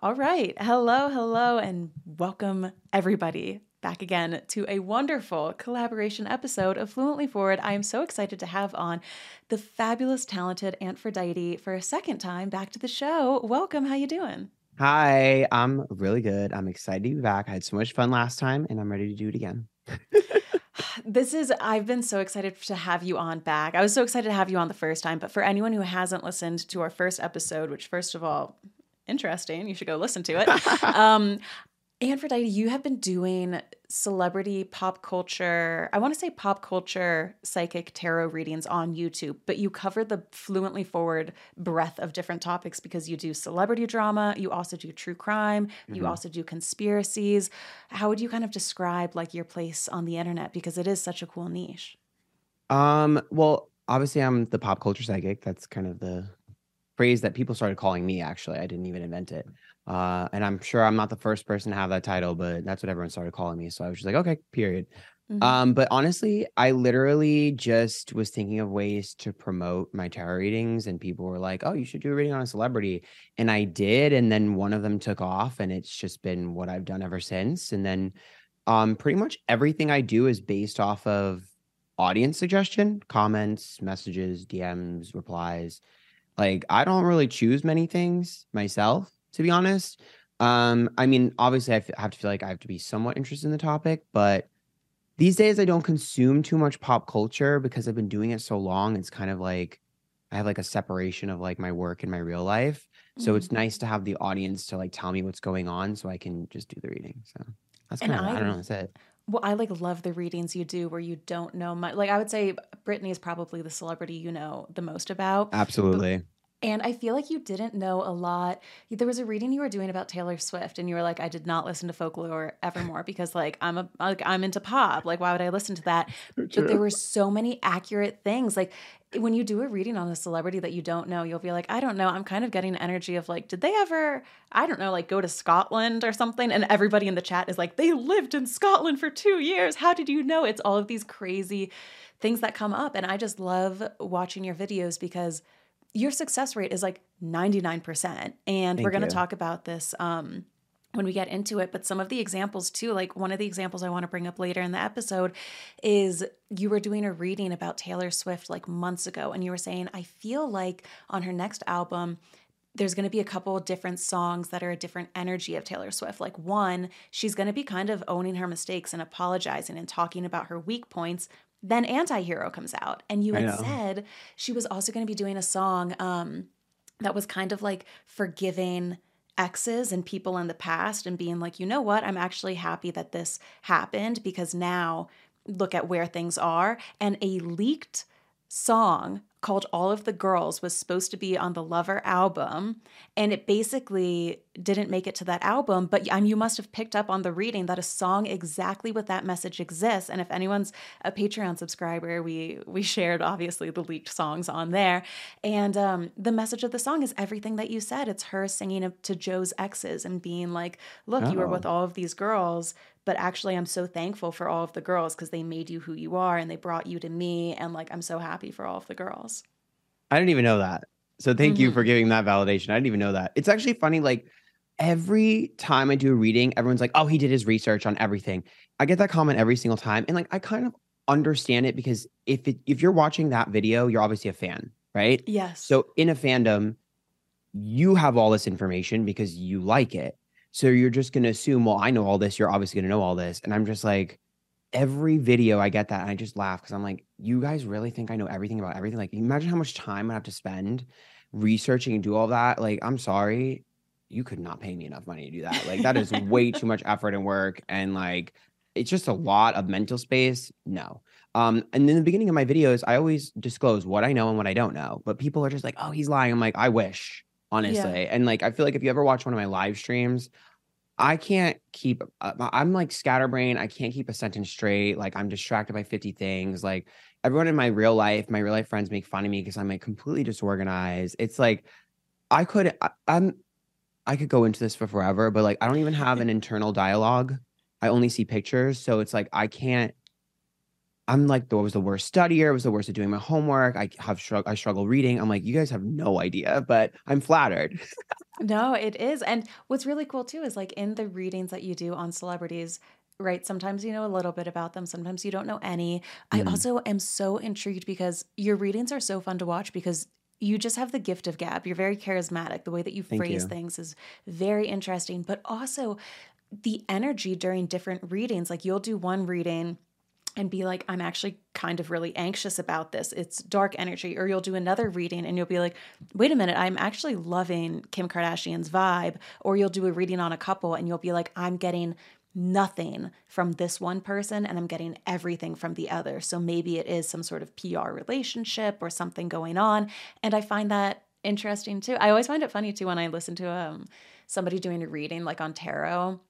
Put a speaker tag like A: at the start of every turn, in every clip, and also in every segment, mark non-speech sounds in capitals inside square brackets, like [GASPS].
A: All right. Hello, hello, and welcome everybody back again to a wonderful collaboration episode of Fluently Forward. I am so excited to have on the fabulous, talented Aphrodite for a second time back to the show. Welcome. How you doing?
B: Hi, I'm really good. I'm excited to be back. I had so much fun last time and I'm ready to do it again. [LAUGHS] [SIGHS]
A: this is I've been so excited to have you on back. I was so excited to have you on the first time, but for anyone who hasn't listened to our first episode, which first of all, interesting. You should go listen to it. [LAUGHS] um, Aphrodite, you have been doing celebrity pop culture, I want to say pop culture psychic tarot readings on YouTube, but you cover the fluently forward breadth of different topics because you do celebrity drama, you also do true crime, mm-hmm. you also do conspiracies. How would you kind of describe like your place on the internet because it is such a cool niche?
B: Um, well, obviously I'm the pop culture psychic. That's kind of the phrase that people started calling me actually. I didn't even invent it. Uh, and I'm sure I'm not the first person to have that title, but that's what everyone started calling me. So I was just like, okay, period. Mm-hmm. Um, but honestly, I literally just was thinking of ways to promote my tarot readings, and people were like, "Oh, you should do a reading on a celebrity," and I did, and then one of them took off, and it's just been what I've done ever since. And then, um, pretty much everything I do is based off of audience suggestion, comments, messages, DMs, replies. Like I don't really choose many things myself to be honest. Um, I mean, obviously, I have to feel like I have to be somewhat interested in the topic, but these days I don't consume too much pop culture because I've been doing it so long. It's kind of like I have like a separation of like my work and my real life. So mm-hmm. it's nice to have the audience to like tell me what's going on so I can just do the reading. So that's kind and of, I, I don't know, that's it.
A: Well, I like love the readings you do where you don't know much. Like I would say Britney is probably the celebrity you know the most about.
B: Absolutely.
A: And I feel like you didn't know a lot. There was a reading you were doing about Taylor Swift, and you were like, "I did not listen to folklore evermore because, like, I'm a like I'm into pop. Like, why would I listen to that?" [LAUGHS] But there were so many accurate things. Like, when you do a reading on a celebrity that you don't know, you'll be like, "I don't know." I'm kind of getting energy of like, did they ever? I don't know, like go to Scotland or something? And everybody in the chat is like, "They lived in Scotland for two years. How did you know?" It's all of these crazy things that come up, and I just love watching your videos because your success rate is like 99%. And Thank we're going to talk about this um, when we get into it. But some of the examples, too, like one of the examples I want to bring up later in the episode is you were doing a reading about Taylor Swift like months ago. And you were saying, I feel like on her next album, there's going to be a couple different songs that are a different energy of Taylor Swift. Like one, she's going to be kind of owning her mistakes and apologizing and talking about her weak points then Antihero comes out. And you had said she was also going to be doing a song um, that was kind of like forgiving exes and people in the past and being like, you know what? I'm actually happy that this happened because now look at where things are. And a leaked song called All of the Girls was supposed to be on the Lover album, and it basically didn't make it to that album. But you must have picked up on the reading that a song exactly with that message exists. And if anyone's a Patreon subscriber, we we shared obviously the leaked songs on there, and um, the message of the song is everything that you said. It's her singing to Joe's exes and being like, "Look, oh. you were with oh. all of these girls, but actually i'm so thankful for all of the girls because they made you who you are and they brought you to me and like i'm so happy for all of the girls.
B: I didn't even know that. So thank mm-hmm. you for mm-hmm. giving that validation. I didn't even know that. It's actually funny like every time i do a reading everyone's like oh he did his research on everything. I get that comment every single time and like i kind of understand it because if it, if you're watching that video you're obviously a fan right?
A: Yes.
B: So in a fandom you have all this information because you like it so you're just going to assume, well, I know all this. You're obviously going to know all this. And I'm just like, every video I get that and I just laugh because I'm like, you guys really think I know everything about everything? Like, imagine how much time I have to spend researching and do all that. Like, I'm sorry, you could not pay me enough money to do that. Like, that is way too much effort and work. And like, it's just a lot of mental space. No. Um, and in the beginning of my videos, I always disclose what I know and what I don't know. But people are just like, oh, he's lying. I'm like, I wish honestly. Yeah. And like, I feel like if you ever watch one of my live streams, I can't keep, uh, I'm like scatterbrain. I can't keep a sentence straight. Like, I'm distracted by 50 things. Like, everyone in my real life, my real life friends make fun of me because I'm like completely disorganized. It's like, I could, I, I'm, I could go into this for forever, but like, I don't even have an internal dialogue. I only see pictures. So it's like, I can't I'm like, I was the worst studier. I was the worst at doing my homework. I have struggle. I struggle reading. I'm like, you guys have no idea, but I'm flattered. [LAUGHS]
A: No, it is. And what's really cool too is like in the readings that you do on celebrities, right? Sometimes you know a little bit about them, sometimes you don't know any. I
B: Mhm.
A: also am so intrigued because your readings are so fun to watch because you just have the gift of gab. You're very charismatic. The way that you
B: Thank
A: phrase
B: you.
A: things is very interesting, but also the energy during different readings. Like you'll do one reading and be like, I'm actually kind of really anxious about this. It's dark energy. Or you'll do another reading and you'll be like, wait a minute, I'm actually loving Kim Kardashian's vibe. Or you'll do a reading on a couple and you'll be like, I'm getting nothing from this one person and I'm getting everything from the other. So maybe it is some sort of PR relationship or something going on. And I find that interesting too. I always find it funny too when I listen to um somebody doing a reading like on tarot.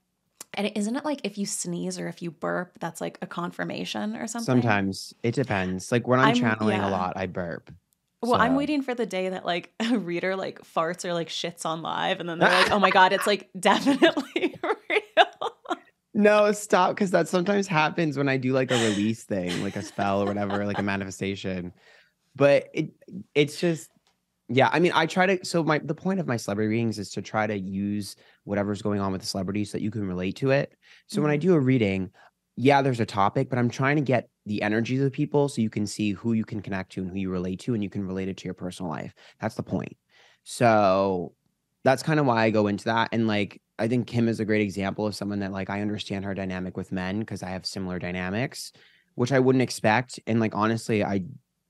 A: And isn't it like if you sneeze or if you burp, that's like a confirmation or something?
B: Sometimes it depends. Like when I'm,
A: I'm-
B: channeling
A: yeah.
B: a lot, I burp.
A: Well, I'm waiting for the day that like [LAUGHS] a reader like farts or like shits on live, and then they're like, [LAUGHS] "Oh my god, it's like definitely [LAUGHS] real."
B: No, stop, because that sometimes happens when I do like a release thing, like a spell or whatever, like a manifestation. But it it's just yeah, I mean, I try to so my the point of my celebrity readings is to try to use whatever's going on with the celebrity so that you can relate to it. So when I
A: Mhm.
B: do a reading, yeah, there's a topic, but I'm trying to get the energies of people so you can see who you can connect to and who you relate to, and you can relate it to your personal life. That's the point. So that's kind of why I go into that. And like, I think Kim is a great example of someone that like I understand her dynamic with men because I have similar dynamics, which I wouldn't expect. And like, honestly, I,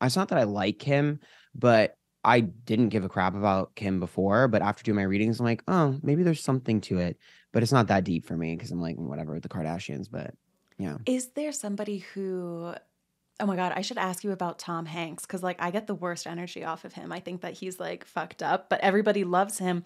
B: it's not that I like him but I didn't give a crap about Kim before. But after doing my readings, I'm like, oh, maybe there's something to it, but it's not that deep for me because I'm like, mm, whatever, with the Kardashians. But yeah.
A: Is there somebody who? Oh my god, I should ask you about Tom Hanks because like I get the worst energy off of him. I think that he's like fucked up, but everybody loves him.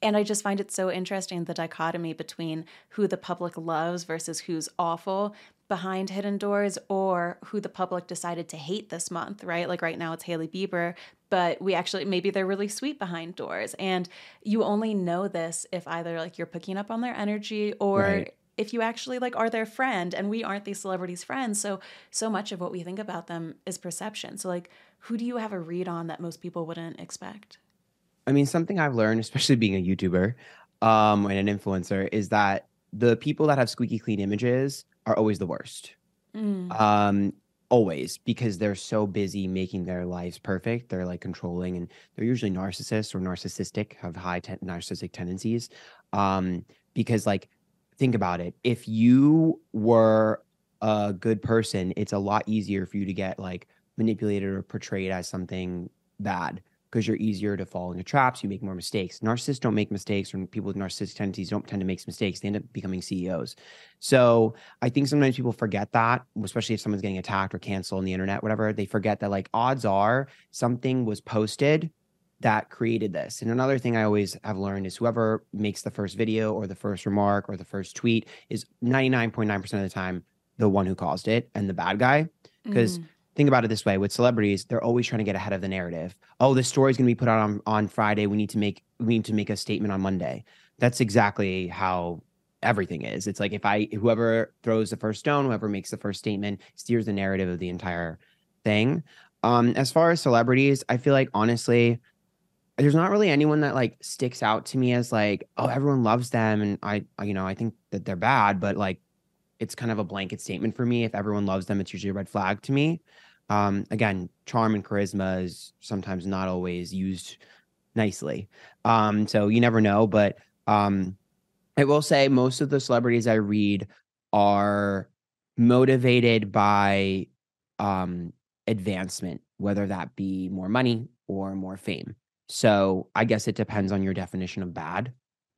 A: And I just find it so interesting the dichotomy between who the public loves versus who's awful behind hidden doors or who the public decided to hate this month, right? Like right now it's Hailey Bieber, but we actually maybe they're really sweet behind doors. And you only know this if either like you're picking up on their energy or
B: Right.
A: if you actually like are their friend and we aren't these celebrities friends. So so much of what we think about them is perception. So like who do you have a read on that most people wouldn't expect?
B: I mean, something I've learned, especially being a YouTuber um, and an influencer, is that the people that have squeaky clean images are always the worst.
A: Mm.
B: Um, always because they're so busy making their lives perfect. They're like controlling, and they're usually narcissists or narcissistic, have high ten- narcissistic tendencies. Um, because like, think about it. If you were a good person, it's a lot easier for you to get like manipulated or portrayed as something bad because you're easier to fall into traps. You make more mistakes. Narcissists don't make mistakes, or people with narcissistic tendencies don't tend to make mistakes. They end up becoming CEOs. So I think sometimes people forget that, especially if someone's getting attacked or canceled on the internet, whatever. They forget that like odds are something was posted that created this. And another thing I always have learned is whoever makes the first video or the first remark or the first tweet is 99.9% of the time the one who caused it and the bad guy. Because
A: Mm.
B: Think about it this way with celebrities they're always trying to get ahead of the narrative. Oh this story's going to be put out on, on friday. We need to make we need to make a statement on monday. That's exactly how everything is. It's like if i whoever throws the first stone whoever makes the first statement steers the narrative of the entire thing. Um as far as celebrities i feel like honestly there's not really anyone that like sticks out to me as like oh everyone loves them and i I- you know i think that they're bad but like it's kind of a blanket statement for me. If everyone loves them it's usually a red flag to me. Um again charm and charisma is sometimes not always used nicely. Um so you never know but um i will say most of the celebrities i read are motivated by um advancement whether that be more money or more fame. So i guess it depends on your definition of bad.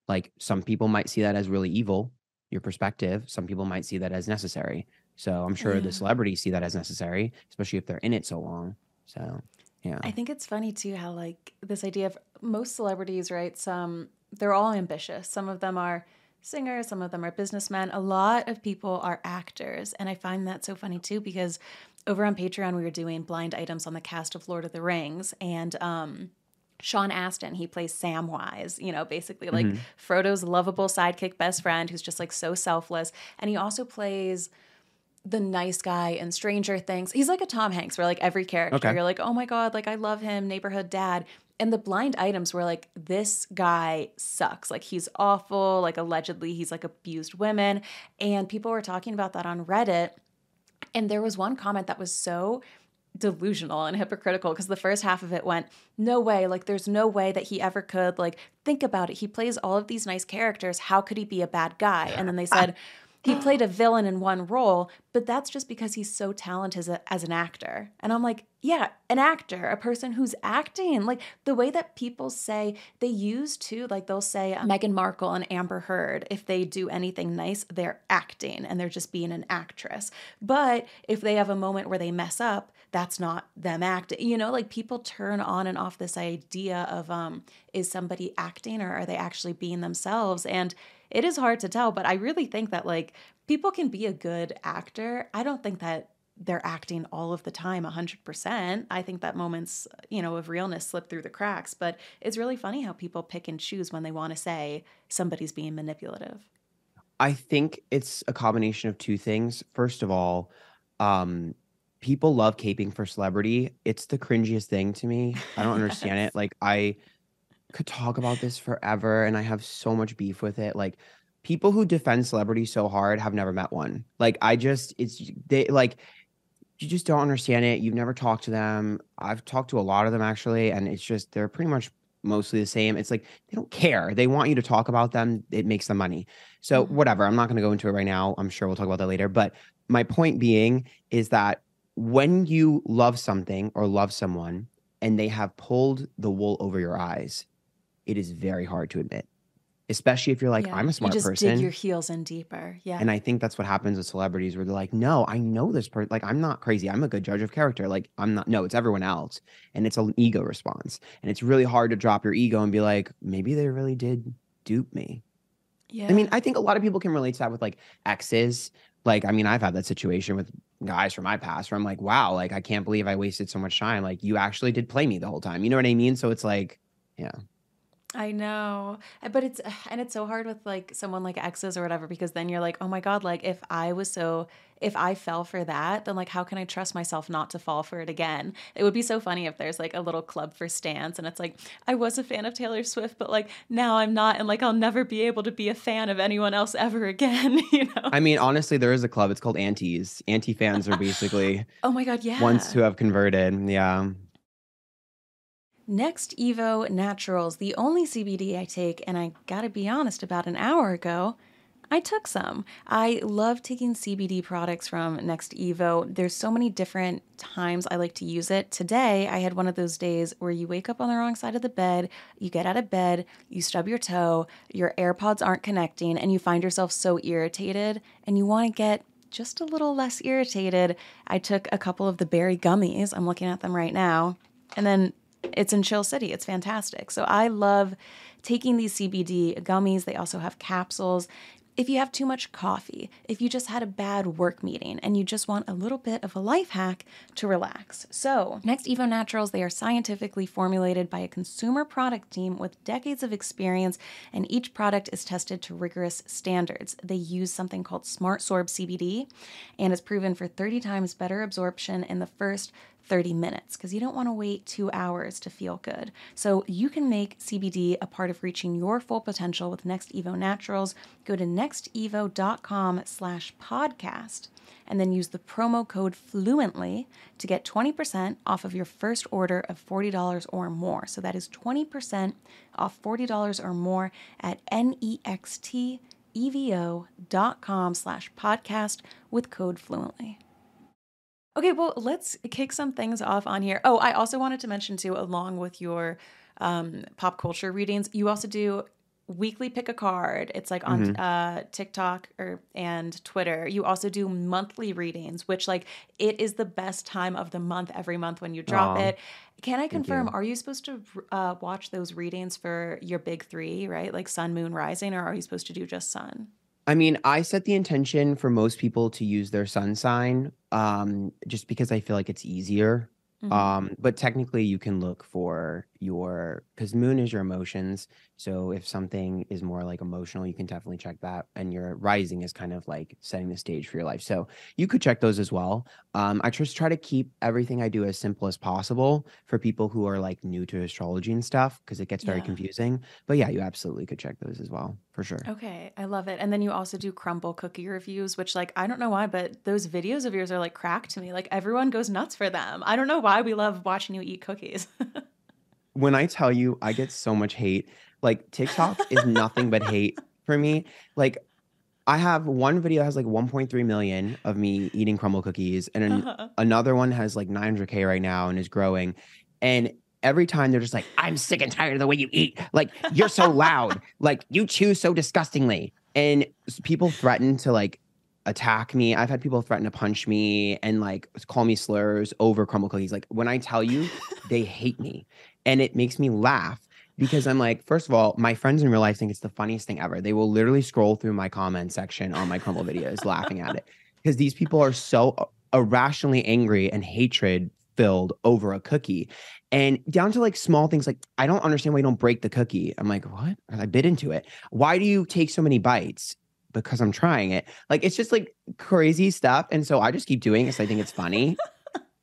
B: Like some people might see that as really evil your perspective some people might see that as necessary so i'm sure
A: Yeah.
B: the celebrities see that as necessary especially if they're in it so long so yeah
A: I think it's funny too how like this idea of most celebrities, right? Some they're all ambitious. Some of them are singers, some of them are businessmen. A lot of people are actors, and I find that so funny too because over on Patreon we were doing blind items on the cast of Lord of the Rings and um Sean Astin, he plays Samwise, you know, basically like
B: Mhm.
A: Frodo's lovable sidekick best friend who's just like so selfless. And he also plays the nice guy in Stranger Things. He's like a Tom Hanks, where like every character,
B: Okay.
A: you're like, oh my God, like I love him, neighborhood dad. and the blind items were like this guy sucks like he's awful like allegedly he's like abused women and people were talking about that on reddit and there was one comment that was so delusional and hypocritical because the first half of it went no way like there's no way that he ever could like think about it. He plays all of these nice characters. How could he be a bad guy? And then they [LAUGHS] said he [GASPS] played a villain in one role, but that's just because he's so talented as, a, as an actor. And I'm like, yeah, an actor, a person who's acting. Like the way that people say, they use to, like they'll say Meghan Markle and Amber Heard, if they do anything nice, they're acting and they're just being an actress. But if they have a moment where they mess up, that's not them acting. You know, like people turn on and off this idea of um, is somebody acting or are they actually being themselves? And it is hard to tell, but I really think that like people can be a good actor. I don't think that they're acting all of the time 100%. I think that moments, you know, of realness slip through the cracks, but it's really funny how people pick and choose when they want to say somebody's being manipulative.
B: I think it's a combination of two things. First of all, um, people love caping for celebrity. It's the cringiest thing to me. I don't [LAUGHS] understand yes. it. Like I could talk about this forever and I have so much beef with it. Like people who defend celebrities so hard have never met one. Like I just it's they like you just don't understand it. You've never talked to them. I've talked to a lot of them actually and it's just they're pretty much mostly the same. It's like they don't care. They want you to talk about them. It makes them money. So mm-hmm. whatever. I'm not going to go into it right now. I'm sure we'll talk about that later, but my point being is that when you love something or love someone and they have pulled the wool over your eyes, it is very hard to admit, especially if you're like, yeah. I'm a smart
A: you just
B: person.
A: Dig your heels in deeper. Yeah.
B: And I think that's what happens with celebrities where they're like, no, I know this person. Like, I'm not crazy. I'm a good judge of character. Like, I'm not, no, it's everyone else. And it's an ego response. And it's really hard to drop your ego and be like, maybe they really did dupe me. Yeah. I mean, I think a lot of people can relate to that with like exes. Like, I mean, I've had that situation with guys from my past where I'm like, wow, like, I can't believe I wasted so much time. Like, you actually did play me the whole time. You know what I mean? So it's like, yeah.
A: I know. Uh, but it's [SIGHS] and it's so hard with like someone like exes or whatever because then you're like, "Oh my god, like if I was so if I fell for that, then like how can I trust myself not to fall for it again?" It would be so funny if there's like a little club for stans and it's like, "I was a fan of Taylor Swift, but like now I'm not and like I'll never be able to be a fan of anyone else ever again," [LAUGHS] you know.
B: I mean, honestly, there is a club. It's called Antis. Anti fans are [LAUGHS] basically
A: Oh my god, yeah.
B: Ones who have converted. Yeah.
A: Next Evo Naturals, the only CBD I take, and I gotta be honest, about an hour ago, I took some. I love taking CBD products from Next Evo. There's so many different times I like to use it. Today, I had one of those days where you wake up on the wrong side of the bed, you get out of bed, you stub your toe, your AirPods aren't connecting, and you find yourself so irritated and you want to get just a little less irritated. I took a couple of the berry gummies. I'm looking at them right now. And then it's in Chill City. It's fantastic. So I love taking these CBD gummies. They also have capsules. If you have too much coffee, if you just had a bad work meeting and you just want a little bit of a life hack to relax. So, Next Evo Naturals, they are scientifically formulated by a consumer product team with decades of experience, and each product is tested to rigorous standards. They use something called Smart Sorb CBD, and it's proven for 30 times better absorption in the first 30 minutes because you don't want to wait two hours to feel good. So you can make CBD a part of reaching your full potential with Next Evo Naturals. Go to nextevo.com slash podcast and then use the promo code FLUENTLY to get 20% off of your first order of $40 or more. So that is 20% off $40 or more at nextevo.com slash podcast with code FLUENTLY. Okay, well, let's kick some things off on here. Oh, I also wanted to mention too, along with your um, pop culture readings, you also do weekly pick a card. It's like on mm-hmm. uh, TikTok or and Twitter. You also do monthly readings, which like it is the best time of the month every month when you drop Aww. it. Can I confirm? You. Are you supposed to uh, watch those readings for your big three, right? Like Sun, Moon, Rising, or are you supposed to do just Sun?
B: I mean, I set the intention for most people to use their sun sign um, just because I feel like it's easier. Mm-hmm. Um, but technically, you can look for your because moon is your emotions. So if something is more like emotional, you can definitely check that. And your rising is kind of like setting the stage for your life. So you could check those as well. Um, I just try to keep everything I do as simple as possible for people who are like new to astrology and stuff because it gets very
A: Yeah.
B: confusing. But yeah, you absolutely could check those as well for sure.
A: Okay, I love it. And then you also do Crumbl cookie reviews, which like I don't know why, but those videos of yours are like crack to me. Like everyone goes nuts for them. I don't know why we love watching you eat cookies. [LAUGHS]
B: when I tell you I get so much hate, like TikTok is nothing but hate for me. Like I have one video that has like 1.3 million of me eating Crumbl cookies, and an,
A: Uh-huh.
B: another one has like 900k right now and is growing. And every time they're just like, "I'm sick and tired of the way you eat. Like you're so [LAUGHS] loud. Like you chew so disgustingly." And people threaten to like attack me. I've had people threaten to punch me and like call me slurs over Crumbl cookies. Like when I tell you, they hate me and it makes me laugh because I'm like, first of all, my friends in real life think it's the funniest thing ever. They will literally scroll through my comment section on my Crumbl videos [LAUGHS] laughing at it because these people are so irrationally angry and hatred filled over a cookie. And down to like small things like i don't understand why you don't break the cookie. I'm like what? I bit into it. Why do you take so many bites? Because i'm trying it. Like it's just like crazy stuff. And so i just keep doing it because i think it's funny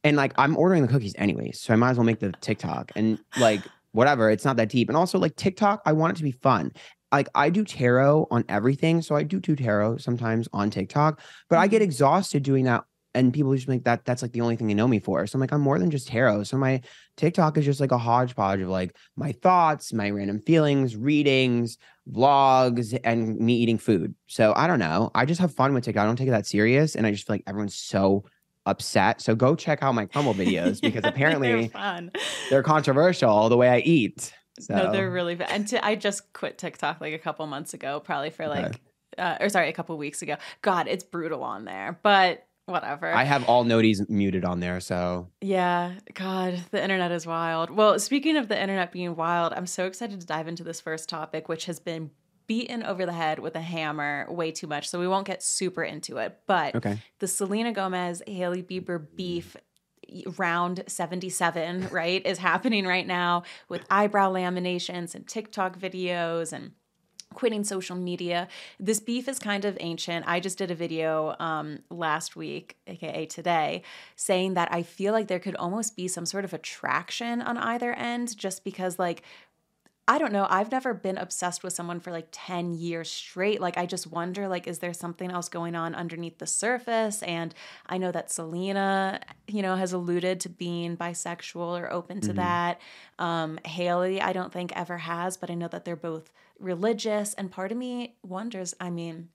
B: and like I'm ordering the cookies anyways, so I might as well make the TikTok and like [SIGHS] whatever. It's not that deep. And also like TikTok, I want it to be fun. Like I do tarot on everything, so I do do tarot sometimes on TikTok, but I get
A: Mhm.
B: exhausted doing that. And people just like that that's like the only thing they know me for. So I'm like, I'm more than just tarot. So my TikTok is just like a hodgepodge of like my thoughts, my random feelings, readings, vlogs, and me eating food. So I don't know. I just have fun with TikTok. I don't take it that serious. And I just feel like everyone's so upset. So go check out my Crumbl videos [LAUGHS] because
A: they're
B: apparently
A: fun.
B: they're controversial the way I eat. So
A: No, they're really fun. And to, I just quit TikTok like a couple months ago, probably for
B: Okay.
A: like, uh, or sorry, a couple weeks ago. God, it's brutal on there, but whatever.
B: I have all noties muted on there. So
A: Yeah, God, the internet is wild. Well, speaking of the internet being wild, I'm so excited to dive into this first topic, which has been beaten over the head with a hammer way too much. So we won't get super into it. But
B: okay.
A: the Selena Gomez, Hailey Bieber beef round 77, [LAUGHS] right, is happening right now with eyebrow laminations and TikTok videos and quitting social media. This beef is kind of ancient. I just did a video um, last week, aka today, saying that I feel like there could almost be some sort of attraction on either end just because, like, I don't know. I've never been obsessed with someone for like 10 years straight. Like, I just wonder, like, is there something else going on underneath the surface? And I know that Selena, you know, has alluded to being bisexual or open to
B: Mhm.
A: that. Um, Hailey, I don't think ever has, but I know that they're both religious. And part of me wonders, I mean,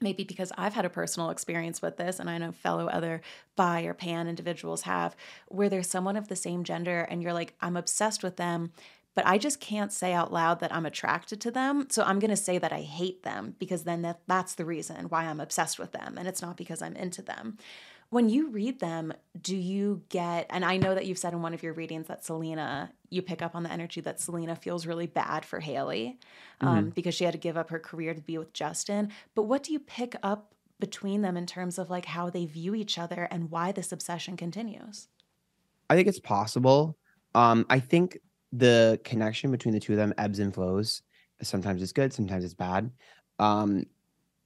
A: maybe because I've had a personal experience with this, and I know fellow other bi or pan individuals have, where there's someone of the same gender and you're like, I'm obsessed with them, but I just can't say out loud that I'm attracted to them. So I'm going to say that I hate them because then that, that's the reason why I'm obsessed with them. And it's not because I'm into them. When you read them, do you get, and I know that you've said in one of your readings that Selena, you pick up on the energy that Selena feels really bad for Hailey um, because she had to give up her career to be with Justin. But what do you pick up between them in terms of like how they view each other and why this obsession continues?
B: I think it's possible. Um, I think the connection between the two of them ebbs and flows. Sometimes it's good, sometimes it's bad. Um,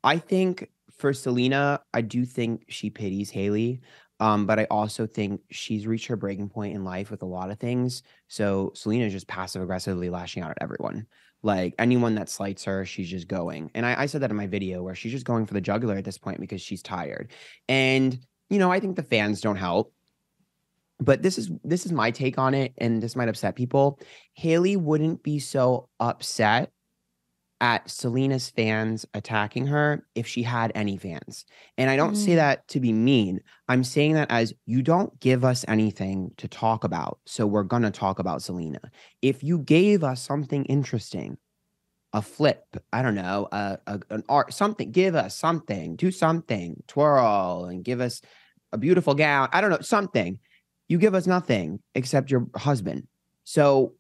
B: I think for Selena, I do think she pities Hailey. Um, but I also think she's reached her breaking point in life with a lot of things. So Selena is just passive aggressively lashing out at everyone. Like anyone that slights her, she's just going. And I, I said that in my video where she's just going for the jugular at this point because she's tired. And you know, I think the fans don't help but this is this is my take on it and this might upset people. Hailey wouldn't be so upset at selena's fans attacking her if she had any fans. And i don't say
A: Mm.
B: that to be mean. I'm saying that as you don't give us anything to talk about so we're going to talk about selena. If you gave us something interesting a flip i don't know a, a, an art something give us something do something twirl and give us a beautiful gown i don't know something you give us nothing except your husband. So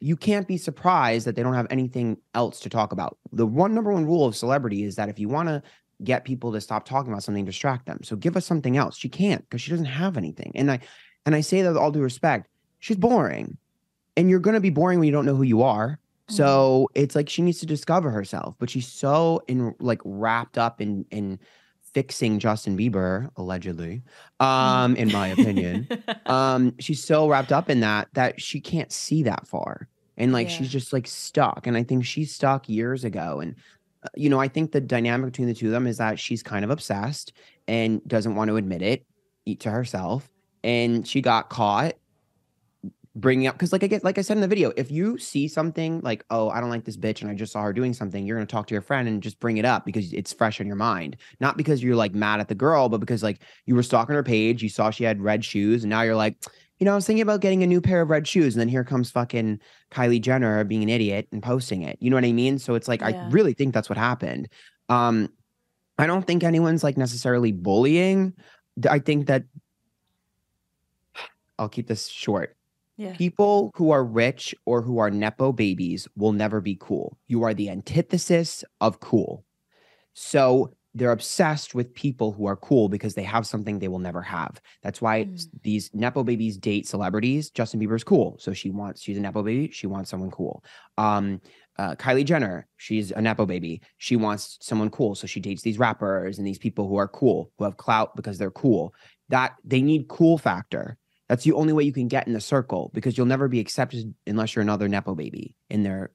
B: you can't be surprised that they don't have anything else to talk about. The one number one rule of celebrity is that if you want to get people to stop talking about something, distract them. So give us something else. She can't because she doesn't have anything. And I and I say that with all due respect, she's boring. and you're gonna be boring when you don't know who you are.
A: Mm-hmm.
B: So it's like she needs to discover herself, but she's so in like wrapped up in in fixing Justin Bieber allegedly, um, in my opinion. [LAUGHS] um, she's so wrapped up in that that she can't see that far, and like
A: Yeah.
B: she's just like stuck. And I think she's stuck years ago. And uh, you know, I think the dynamic between the two of them is that she's kind of obsessed and doesn't want to admit it to herself, and she got caught bringing up because like I get like I said in the video, if you see something like, oh, I don't like this bitch and I just saw her doing something, you're gonna talk to your friend and just bring it up because it's fresh in your mind. Not because you're like mad at the girl, but because like you were stalking her page, you saw she had red shoes, and now you're like, you know, I was thinking about getting a new pair of red shoes, and then here comes fucking Kylie Jenner being an idiot and posting it. You know what I mean? So it's like I really think that's what happened. Um, I don't think anyone's like necessarily bullying. I think that I'll keep this short
A: yeah.
B: people who are rich or who are nepo babies will never be cool. You are the antithesis of cool. So they're obsessed with people who are cool because they have something they will never have. That's why s- these nepo babies date celebrities. Justin Bieber's cool, so she wants she's a nepo baby. She wants someone cool. Um, uh, Kylie Jenner, she's a nepo baby. She wants someone cool, so she dates these rappers and these people who are cool, who have clout because they're cool. That they need cool factor. That's the only way you can get in the circle because you'll never be accepted unless you're another nepo baby in their,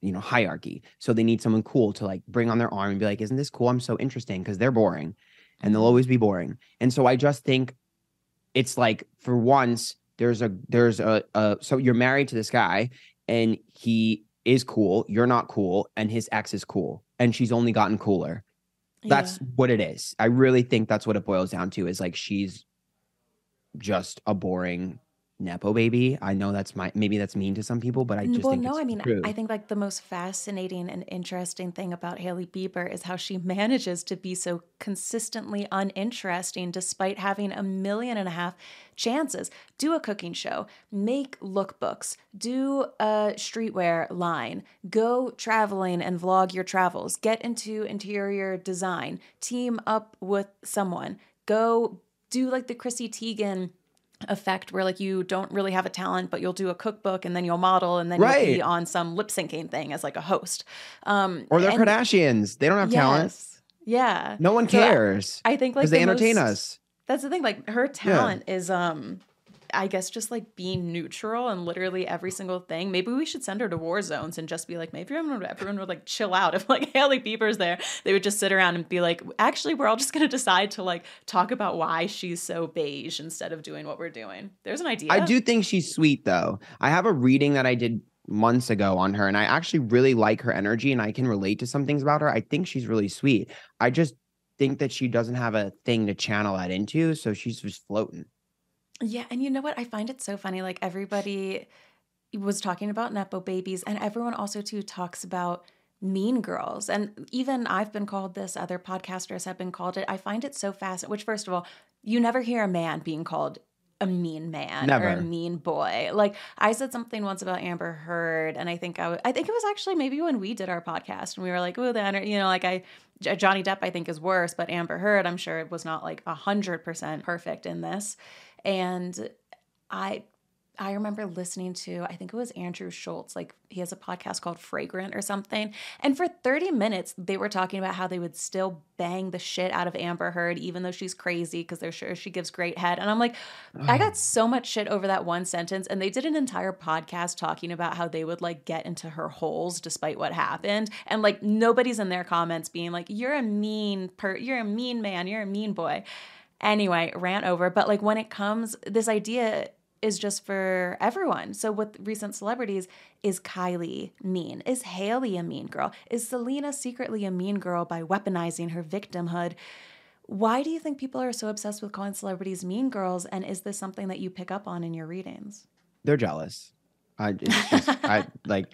B: you know, hierarchy. So they need someone cool to like bring on their arm and be like, "Isn't this cool? I'm so interesting." Because they're boring, and they'll mm-hmm. always be boring. And so I just think it's like for once there's a there's a, a so you're married to this guy and he is cool. You're not cool, and his ex is cool, and she's only gotten cooler. That's what it is. I really think that's what it boils down to. Is like she's just a boring nepo baby. I know that's my maybe that's mean to some people, but I just
A: well,
B: think
A: no, I mean,
B: true.
A: I think like the most fascinating and interesting thing about Hailey Bieber is how she [LAUGHS] manages to be so consistently uninteresting despite having a million and a half chances. Do a cooking show, make lookbooks, do a streetwear line, go traveling and vlog your travels, get into interior design, team up with someone, go do like the Chrissy Teigen effect where like you don't really have a talent but you'll do a cookbook and then you'll model and then you'll be on some lip syncing thing as like a host um
B: or they're
A: and-
B: Kardashians. They don't have talent.
A: yes. yeah
B: No one
A: So I-
B: cares
A: i think like
B: because they
A: the
B: entertain
A: most-
B: us.
A: that's the thing like her talent is um i guess just like being neutral and literally every single thing maybe we should send her to war zones and just be like maybe everyone, everyone would like chill out if like [LAUGHS] hailey bieber's there they would just sit around and be like actually we're all just going to decide to like talk about why she's so beige instead of doing what we're doing there's an idea
B: I do think she's sweet though. I have a reading that I did months ago on her and I actually really like her energy and I can relate to some things about her. I think she's really sweet. I just think that she doesn't have a thing to channel that into, so she's just floating.
A: Yeah, and you know what? I find it so funny. Like everybody was talking about nepo babies, and everyone also too talks about mean girls. And even I've been called this. Other podcasters have been called it. I find it so fascinating. Which, first of all, you never hear a man being called a mean man or a mean boy. Like I said something once about Amber Heard, and I think I w- I think it was actually maybe when we did our podcast and we were like, oh, the you know, like I J- Johnny Depp I think is worse, but Amber Heard I'm sure it was not like a hundred percent perfect in this, and I. I remember listening to, I think it was Andrew Schulz, like he has a podcast called Flagrant or something. And for 30 minutes, they were talking about how they would still bang the shit out of Amber Heard, even though she's crazy, because they're sure she gives great head. And I'm like, I got [SIGHS] so much shit over that one sentence. And they did an entire podcast talking about how they would like get into her holes despite what happened. And like nobody's in their comments being like, you're a mean per you're a mean man, you're a mean boy. Anyway, rant over. But like when it comes, this idea is just for everyone. So with recent celebrities, is Kylie mean? Is Hailey a mean girl? Is Selena secretly a mean girl by weaponizing her victimhood? Why do you think people are so obsessed with calling celebrities mean girls? And is this something that you pick up on in your readings?
B: They're jealous. I just I [LAUGHS] like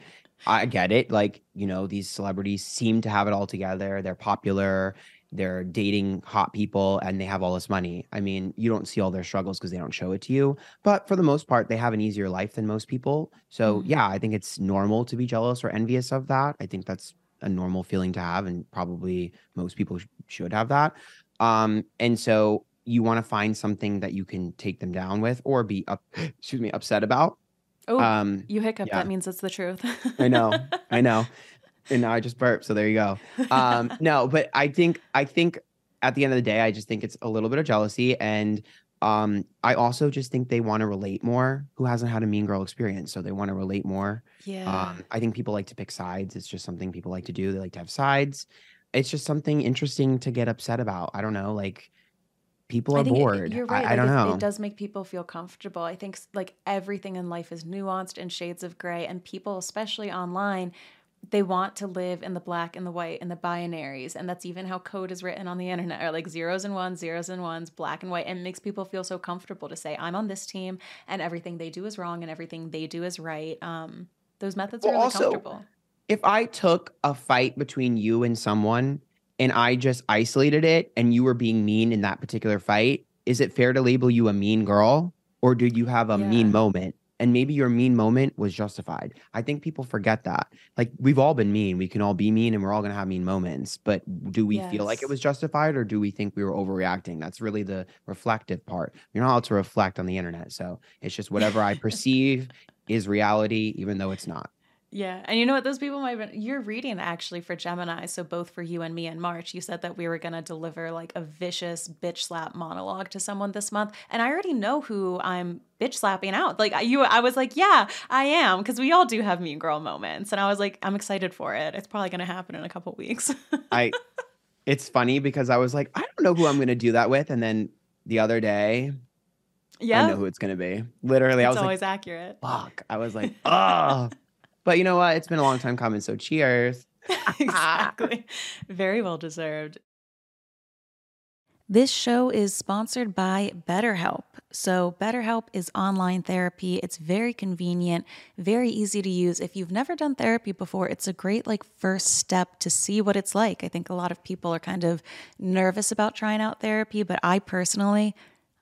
B: I get it. Like, you know, these celebrities seem to have it all together. They're popular, they're dating hot people, and they have all this money. I mean, you don't see all their struggles because they don't show it to you. But for the most part, they have an easier life than most people. So
A: Mhm.
B: yeah, I think it's normal to be jealous or envious of that. I think that's a normal feeling to have, and probably most people sh- should have that. Um, and so you want to find something that you can take them down with or be up [GASPS] excuse me, upset about
A: Oh,
B: Um,
A: you hiccup.
B: yeah.
A: That means it's the truth.
B: I know, I know. [LAUGHS] [LAUGHS] And now I just burped, so there you go. Um, [LAUGHS] no, but I think I think at the end of the day, I just think it's a little bit of jealousy, and um, I also just think they want to relate more. Who hasn't had a mean girl experience? So they want to relate more.
A: yeah.
B: Um, I think people like to pick sides. It's just something people like to do. They like to have sides. It's just something interesting to get upset about. I don't know, like people
A: I
B: are
A: think it-
B: bored.
A: You're right.
B: I,
A: like,
B: don't
A: it,
B: know.
A: It does make people feel comfortable. I think like everything in life is nuanced and shades of gray, and people, especially online, they want to live in the black and the white and the binaries, and that's even how code is written on the internet, or like zeros and ones, zeros and ones, black and white, and it makes people feel so comfortable to say I'm on this team, and everything they do is wrong, and everything they do is right. Um, those methods
B: Well,
A: are really
B: also,
A: comfortable.
B: if I took a fight between you and someone and I just isolated it and you were being mean in that particular fight, is it fair to label you a mean girl or do you have a mean moment? And maybe your mean moment was justified. I think people forget that. Like we've all been mean. We can all be mean and we're all going to have mean moments. But do we feel like it was justified or do we think we were overreacting? That's really the reflective part. You're not allowed to reflect on the internet. So it's just whatever I perceive is reality, even though it's not.
A: Yeah. And you know what? Those people might have been, you're reading actually for Gemini. So both for you and me in March, you said that we were going to deliver like a vicious bitch slap monologue to someone this month. And I already know who I'm bitch slapping out. Like I- you, I was like, yeah, I am. Cause we all do have mean girl moments. And I was like, I'm excited for it. It's probably going to happen in a couple weeks. [LAUGHS]
B: I it's funny because I was like, I don't know who I'm gonna do that with. And then the other day,
A: yeah, I
B: know who it's gonna be. Literally, I
A: It's
B: was
A: always
B: like,
A: accurate.
B: fuck. I was like, [LAUGHS] oh. But you know what? It's been a long time coming. So cheers. [LAUGHS]
A: exactly. Very well deserved. This show is sponsored by BetterHelp. So, BetterHelp is online therapy. It's very convenient, very easy to use. If you've never done therapy before, it's a great like first step to see what it's like. I think a lot of people are kind of nervous about trying out therapy, but I personally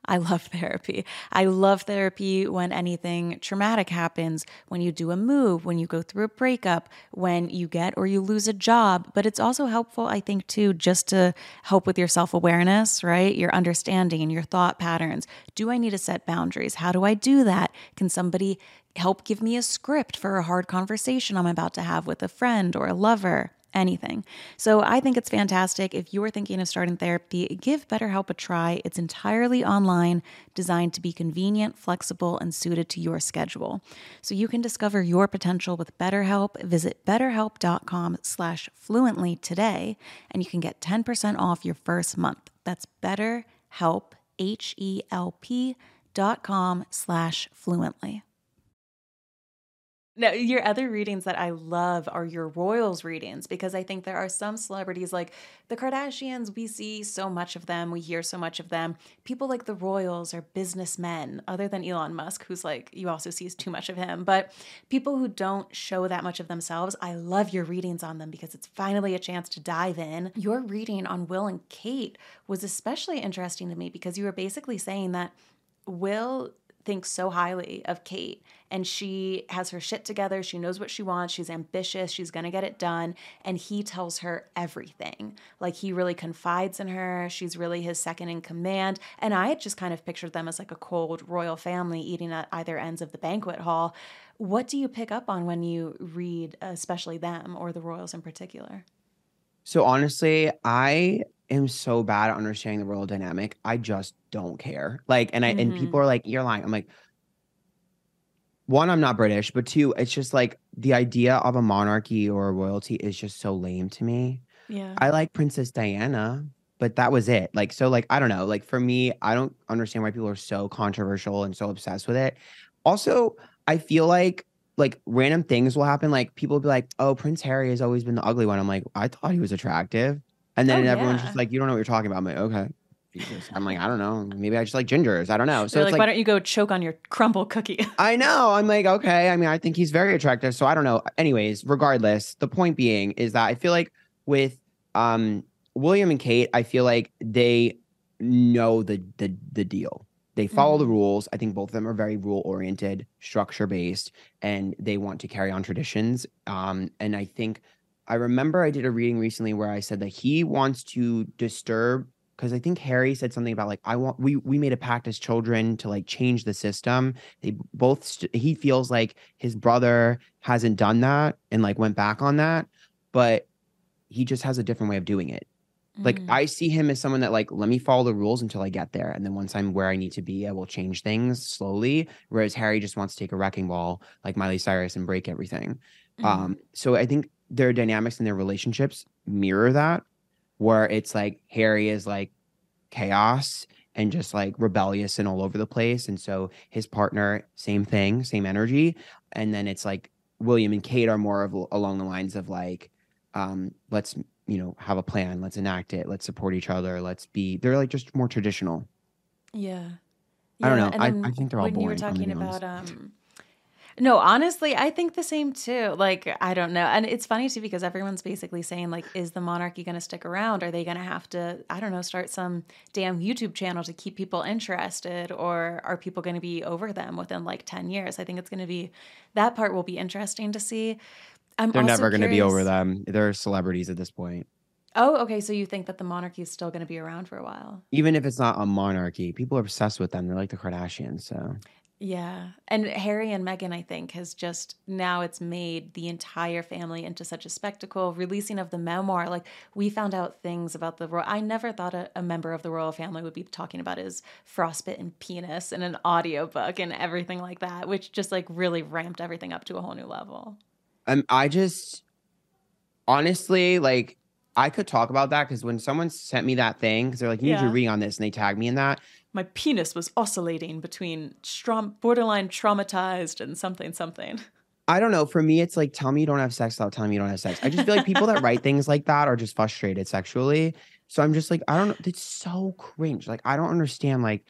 A: I love [LAUGHS] therapy. I love therapy when anything traumatic happens, when you do a move, when you go through a breakup, when you get or you lose a job. But it's also helpful, I think, too, just to help with your self awareness, right? Your understanding and your thought patterns. Do I need to set boundaries? How do I do that? Can somebody help give me a script for a hard conversation I'm about to have with a friend or a lover? Anything. So I think it's fantastic. If you're thinking of starting therapy, give BetterHelp a try. It's entirely online, designed to be convenient, flexible, and suited to your schedule. So you can discover your potential with BetterHelp. Visit betterhelp.com slash fluently today, and you can get 10% off your first month. That's betterhelp, H-E-L-P dot com slash fluently. No, your other readings that I love are your royals readings because I think there are some celebrities like the Kardashians, we see so much of them, we hear so much of them. People like the royals are businessmen, other than Elon Musk, who's like, you also see too much of him. But people who don't show that much of themselves, I love your readings on them because it's finally a chance to dive in. Your reading on Will and Kate was especially interesting to me because you were basically saying that Will thinks so highly of Kate and she has her shit together. She knows what she wants. She's ambitious. She's going to get it done. And he tells her everything. Like he really confides in her. She's really his second in command. And I had just kind of pictured them as like a cold royal family eating at either ends of the banquet hall. What do you pick up on when you read, especially them or the royals in particular?
B: So honestly, I am so bad at understanding the royal dynamic. I just don't care. Like, and I and
A: Mhm.
B: people are like, "You're lying." I'm like, one, I'm not British, but two, it's just like the idea of a monarchy or a royalty is just so lame to me.
A: Yeah.
B: I like Princess Diana, but that was it. Like, so like I don't know. Like for me, I don't understand why people are so controversial and so obsessed with it. Also, I feel like like random things will happen. Like people will be like, "Oh, Prince Harry has always been the ugly one." I'm like, I thought he was attractive, and then
A: Oh,
B: everyone's
A: yeah.
B: just like, "You don't know what you're talking about." I'm like, okay. Jesus. I'm like, I don't know. Maybe I just like gingers. I don't know. So
A: They're
B: it's
A: like,
B: like,
A: why don't you go choke on your Crumbl cookie? [LAUGHS]
B: I know. I'm like, okay. I mean, I think he's very attractive. So I don't know. Anyways, regardless, the point being is that I feel like with um William and Kate, I feel like they know the the the deal. They follow the
A: Mhm.
B: rules. I think both of them are very rule oriented, structure based, and they want to carry on traditions. Um, and I think I remember I did a reading recently where I said that he wants to disturb because I think Harry said something about like I want we we made a pact as children to like change the system. They both st- he feels like his brother hasn't done that and like went back on that, but he just has a different way of doing it. Like
A: Mm.
B: I see him as someone that like let me follow the rules until I get there, and then once I'm where I need to be, I will change things slowly. Whereas Harry just wants to take a wrecking ball like Miley Cyrus and break everything.
A: Mhm.
B: Um, so I think their dynamics and their relationships mirror that, where it's like Harry is like chaos and just like rebellious and all over the place. And so his partner, same thing, same energy. And then it's like William and Kate are more of along the lines of like, um, let's you know have a plan, let's enact it, let's support each other, let's be. They're like just more traditional.
A: Yeah.
B: I don't know. I- I think they're all
A: when you were
B: boring,
A: talking
B: gonna be honest.
A: about um no, honestly, I think the same too. Like, I don't know. And it's funny too because everyone's basically saying, like, is the monarchy going to stick around? Are they going to have to, I don't know, start some damn YouTube channel to keep people interested? Or are people going to be over them within like 10 years? I think it's going to be, that part will be interesting to see. I'm
B: They're never going to be over them. They're celebrities at this point.
A: Oh, okay. So you think that the monarchy is still going to be around for a while?
B: Even if it's not a monarchy, people are obsessed with them. They're like the Kardashians. So
A: Yeah. And Harry and Meghan, I think, has just now it's made the entire family into such a spectacle. Releasing of the memoir, like we found out things about the royal. I never thought a, a member of the royal family would be talking about his frostbitten penis in an audiobook and everything like that, which just like really ramped everything up to a whole new level.
B: um, I just honestly like I could talk about that because when someone sent me that thing, because they're like, you need
A: Yeah.
B: to read on this, and they tag me in that.
A: My penis was oscillating between strom- borderline traumatized and something something.
B: I don't know. For me, it's like tell me you don't have sex without telling me you don't have sex. I just feel like people that write things like that are just frustrated sexually. So I'm just like, I don't know. It's so cringe. Like I don't understand. Like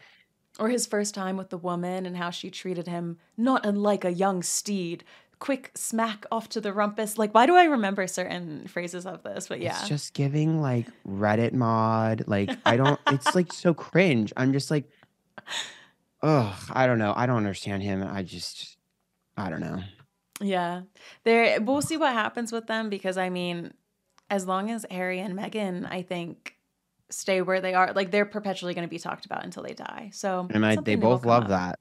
A: Or his first time with the woman and how she treated him not unlike a young steed. Quick smack off to the rumpus. Like, why do I remember certain phrases of this? But yeah.
B: it's just giving like Reddit mod. Like I don't. [LAUGHS] it's like so cringe. I'm just like, ugh. I don't know. I don't understand him. I just, I don't know.
A: Yeah. There we'll see what happens with them because I mean, as long as Harry and Meghan, I think, stay where they are, like they're perpetually going to be talked about until they die. So
B: And I, they
A: something new will
B: both love
A: up.
B: that.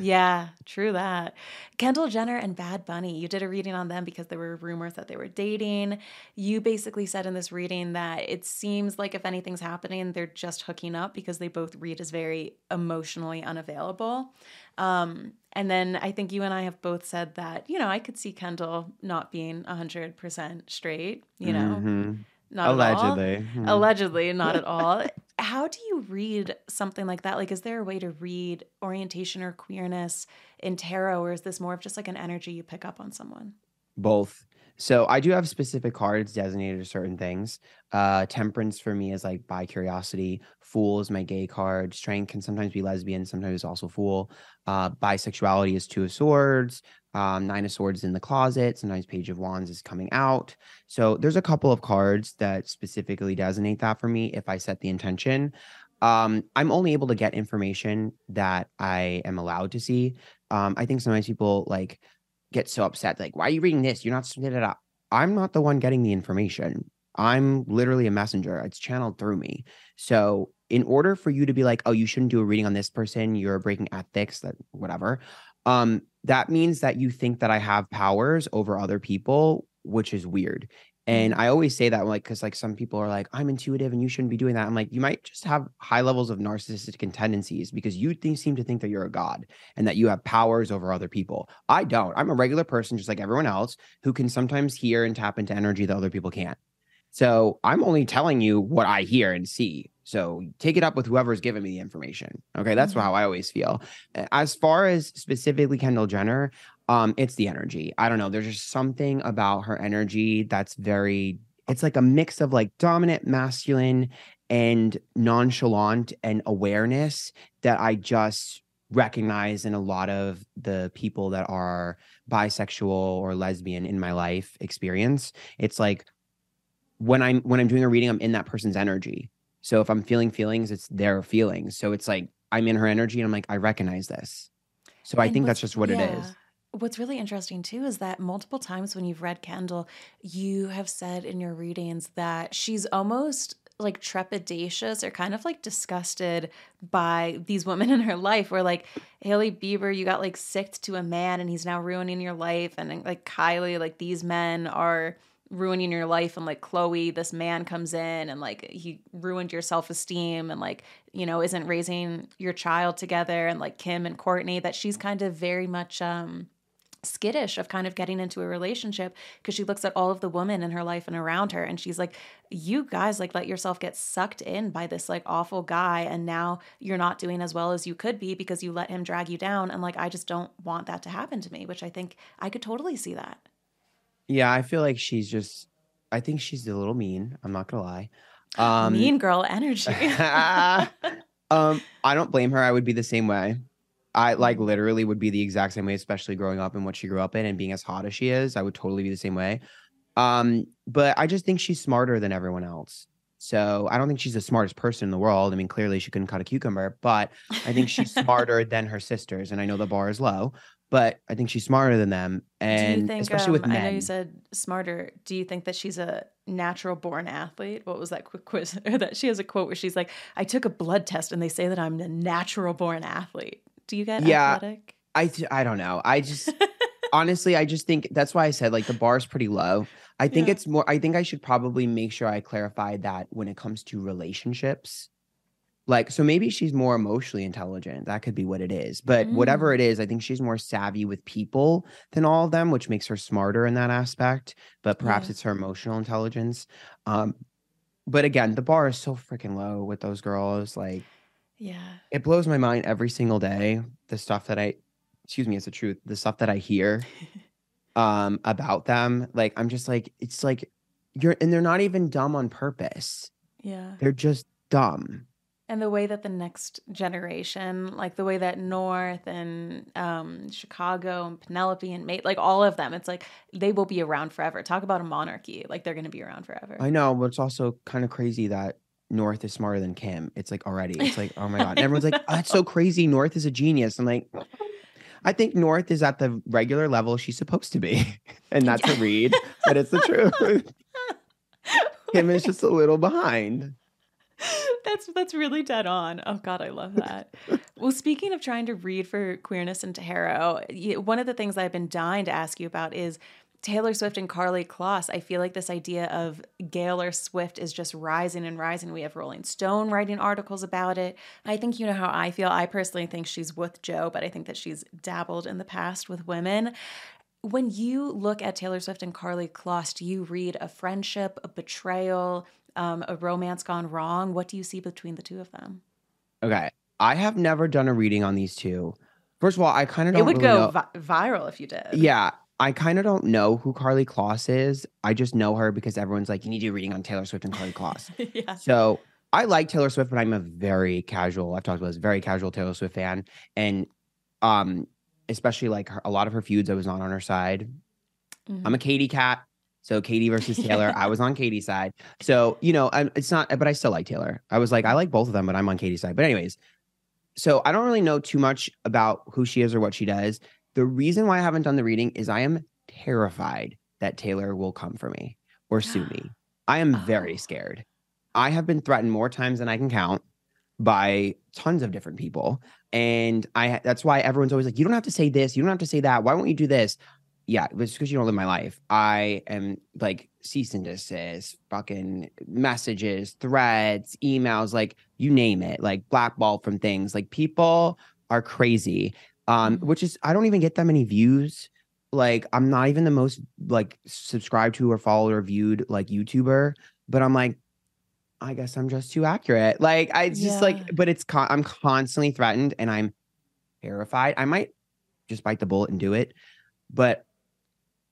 A: Yeah, true that. Kendall Jenner and Bad Bunny, you did a reading on them because there were rumors that they were dating. You basically said in this reading that it seems like if anything's happening, they're just hooking up because they both read as very emotionally unavailable. Um, and then I think you and I have both said that, you know, I could see Kendall not being 100% straight, you know,
B: Mhm.
A: not at all.
B: allegedly. Mhm.
A: Allegedly, not at all. [LAUGHS] How do you read something like that? Like, is there a way to read orientation or queerness in tarot, or is this more of just like an energy you pick up on someone?
B: Both. So I do have specific cards designated to certain things. Uh temperance for me is like by curiosity. Fool is my gay card. Strength can sometimes be lesbian, sometimes also fool. Uh bisexuality is two of swords. Um, nine of swords in the closet. Sometimes page of wands is coming out. So there's a couple of cards that specifically designate that for me if I set the intention. Um, I'm only able to get information that I am allowed to see. Um, I think sometimes people like get so upset, like, why are you reading this? You're not it up. I'm not the one getting the information. I'm literally a messenger. It's channeled through me. So in order for you to be like, oh, you shouldn't do a reading on this person, you're breaking ethics, that whatever. Um, that means that you think that I have powers over other people, which is weird. And I always say that like because like some people are like, I'm intuitive and you shouldn't be doing that. I'm like, you might just have high levels of narcissistic tendencies because you think, seem to think that you're a god and that you have powers over other people. I don't. I'm a regular person, just like everyone else, who can sometimes hear and tap into energy that other people can't. So I'm only telling you what I hear and see. So take it up with whoever's giving me the information. Okay. That's
A: Mhm.
B: how I always feel. As far as specifically Kendall Jenner, um, it's the energy. I don't know. There's just something about her energy that's very, it's like a mix of like dominant masculine and nonchalant and awareness that I just recognize in a lot of the people that are bisexual or lesbian in my life experience. It's like when I'm when I'm doing a reading, I'm in that person's energy. So if I'm feeling feelings, it's their feelings. So it's like I'm in her energy and I'm like, I recognize this. So I think that's just what it
A: yeah.
B: is.
A: What's really interesting too is that multiple times when you've read Kendall, you have said in your readings that she's almost like trepidatious or kind of like disgusted by these women in her life. Where like Hailey Bieber you got like sicked to a man and he's now ruining your life. And like Kylie like these men are ruining your life. And like Khloe this man comes in and like he ruined your self-esteem and like you know isn't raising your child together. And like Kim and Kourtney that she's kind of very much um skittish of kind of getting into a relationship because she looks at all of the women in her life and around her and she's like you guys like let yourself get sucked in by this like awful guy and now you're not doing as well as you could be because you let him drag you down and like I just don't want that to happen to me which I think I could totally see that
B: Yeah, I feel like she's just I think she's a little mean. I'm not gonna lie. Um
A: mean girl energy [LAUGHS]
B: um, I don't blame her. I would be the same way. I like literally would be the exact same way, especially growing up in what she grew up in and being as hot as she is. I would totally be the same way. Um, but I just think she's smarter than everyone else. So I don't think she's the smartest person in the world. I mean, clearly she couldn't cut a cucumber, but I think she's [LAUGHS] smarter than her sisters. And I know the bar is low, but I think she's smarter than them.
A: Do you
B: And
A: think
B: especially with
A: um,
B: men.
A: I know you said smarter do you think that she's a natural born athlete what was that quick quiz [LAUGHS] that she has a quote where she's like I took a blood test and they say that I'm a natural born athlete do you get
B: Yeah.
A: athletic
B: I th- I don't know. I just [LAUGHS] honestly, I just think that's why I said like the bar is pretty low. I think
A: Yeah.
B: it's more. I think I should probably make sure I clarify that when it comes to relationships. Like, so maybe she's more emotionally intelligent. That could be what it is. But whatever
A: Mm.
B: it is, I think she's more savvy with people than all of them, which makes her smarter in that aspect. But perhaps
A: Yeah.
B: it's her emotional intelligence. Um, but again, the bar is so freaking low with those girls. Like,
A: yeah.
B: It blows my mind every single day the stuff that i excuse me it's the truth the stuff that i hear [LAUGHS] um about them. Like i'm just like it's like you're and they're not even dumb on purpose.
A: Yeah.
B: They're just dumb.
A: And the way that the next generation like the way that north and um chicago and penelope and mate like all of them it's like they will be around forever. Talk about a monarchy. Like they're going to be around forever.
B: I know but it's also kind of crazy that north is smarter than kim it's like already it's like oh my god and everyone's like oh, [LAUGHS] that's so crazy north is a genius i'm like I think North is at the regular level she's supposed to be. [LAUGHS] And not to read, but it's the truth. [LAUGHS] Kim is just a little behind.
A: that's that's really dead on. Oh God, I love that. well, speaking of trying to read for queerness and tarot, one of the things I've been dying to ask you about is Taylor Swift and Karlie Kloss. I feel like this idea of Gaylor Swift is just rising and rising. We have Rolling Stone writing articles about it. I think you know how I feel. I personally think she's with Joe, but I think that she's dabbled in the past with women. When you look at Taylor Swift and Karlie Kloss, do you read a friendship, a betrayal, um, a romance gone wrong? What do you see between the two of them?
B: Okay. I have never done a reading on these two. First of all, I kind of
A: It
B: don't
A: would
B: really
A: go vi- viral if you did.
B: Yeah, I kind of don't know who Karlie Kloss is. I just know her because everyone's like, you need to do reading on Taylor Swift and Karlie Kloss. [LAUGHS]
A: yeah.
B: So I like Taylor Swift, but I'm a very casual. I've talked about this very casual Taylor Swift fan, and um, especially like her, a lot of her feuds, I was not on her side.
A: Mhm.
B: I'm a Katy Cat, so Katy versus [LAUGHS] Taylor. I was on Katy's side, so you know, i it's not. But I still like Taylor. I was like, I like both of them, but I'm on Katy's side. But anyways, so I don't really know too much about who she is or what she does. The reason why I haven't done the reading is I am terrified that Taylor will come for me or sue me. [GASPS] I am very
A: Oh.
B: scared. I have been threatened more times than I can count by tons of different people. And I that's why everyone's always like, you don't have to say this, you don't have to say that. Why won't you do this? Yeah, it's because you don't live my life. I am like cease and desist, fucking messages, threads, emails, like you name it, like blackball from things. Like people are crazy. Um,
A: Mhm.
B: which is I don't even get that many views. Like I'm not even the most like subscribed to or followed or viewed like YouTuber, but I'm like, I guess I'm just too accurate. Like I just
A: Yeah.
B: like, but it's con- I'm constantly threatened and I'm terrified. I might just bite the bullet and do it, but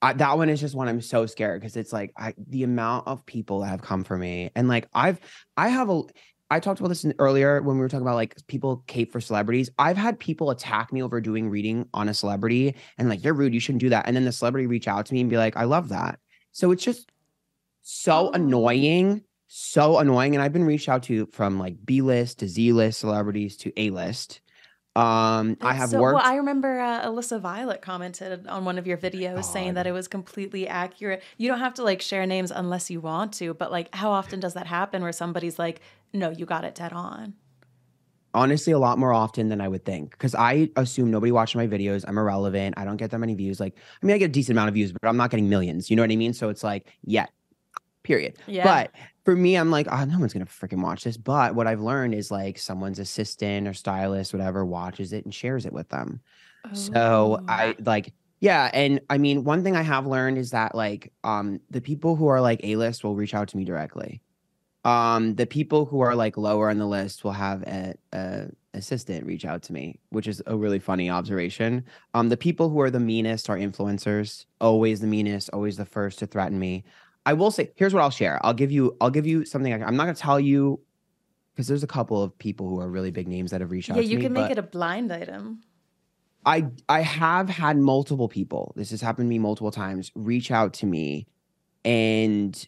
B: I, that one is just one I'm so scared because it's like I the amount of people that have come for me and like I've I have a I talked about this in, earlier when we were talking about like people cape for celebrities. I've had people attack me over doing reading on a celebrity and like you're rude, you shouldn't do that. And then the celebrity reach out to me and be like, I love that. So it's just so
A: Oh.
B: annoying, so annoying. And I've been reached out to from like B list to Z list celebrities to A list. Um, I have
A: so,
B: worked.
A: Well, I remember uh, Alissa Violet commented on one of your videos saying that it was completely accurate. You don't have to like share names unless you want to, but like, how often does that happen where somebody's like, "No, you got it dead on"?
B: honestly a lot more often than I would think because I assume nobody watches my videos. I'm irrelevant. I don't get that many views. Like, I mean, I get a decent amount of views, but I'm not getting millions. You know what I mean? So it's like, yeah, period.
A: Yeah.
B: But for me, I'm like, oh, no one's gonna freaking watch this. But what I've learned is like someone's assistant or stylist, whatever, watches it and shares it with them. So
A: Oh.
B: I like, yeah. And I mean, one thing I have learned is that like um the people who are like A-list will reach out to me directly. Um, the people who are like lower on the list will have a, a assistant reach out to me, which is a really funny observation. Um, the people who are the meanest are influencers, always the meanest, always the first to threaten me. I will say, here's what I'll share. I'll give you, I'll give you something. I, I'm not gonna tell you because there's a couple of people who are really big names that have reached out
A: yeah,
B: to
A: you
B: me.
A: can make it a blind item.
B: I I have had multiple people. This has happened to me multiple times. Reach out to me, and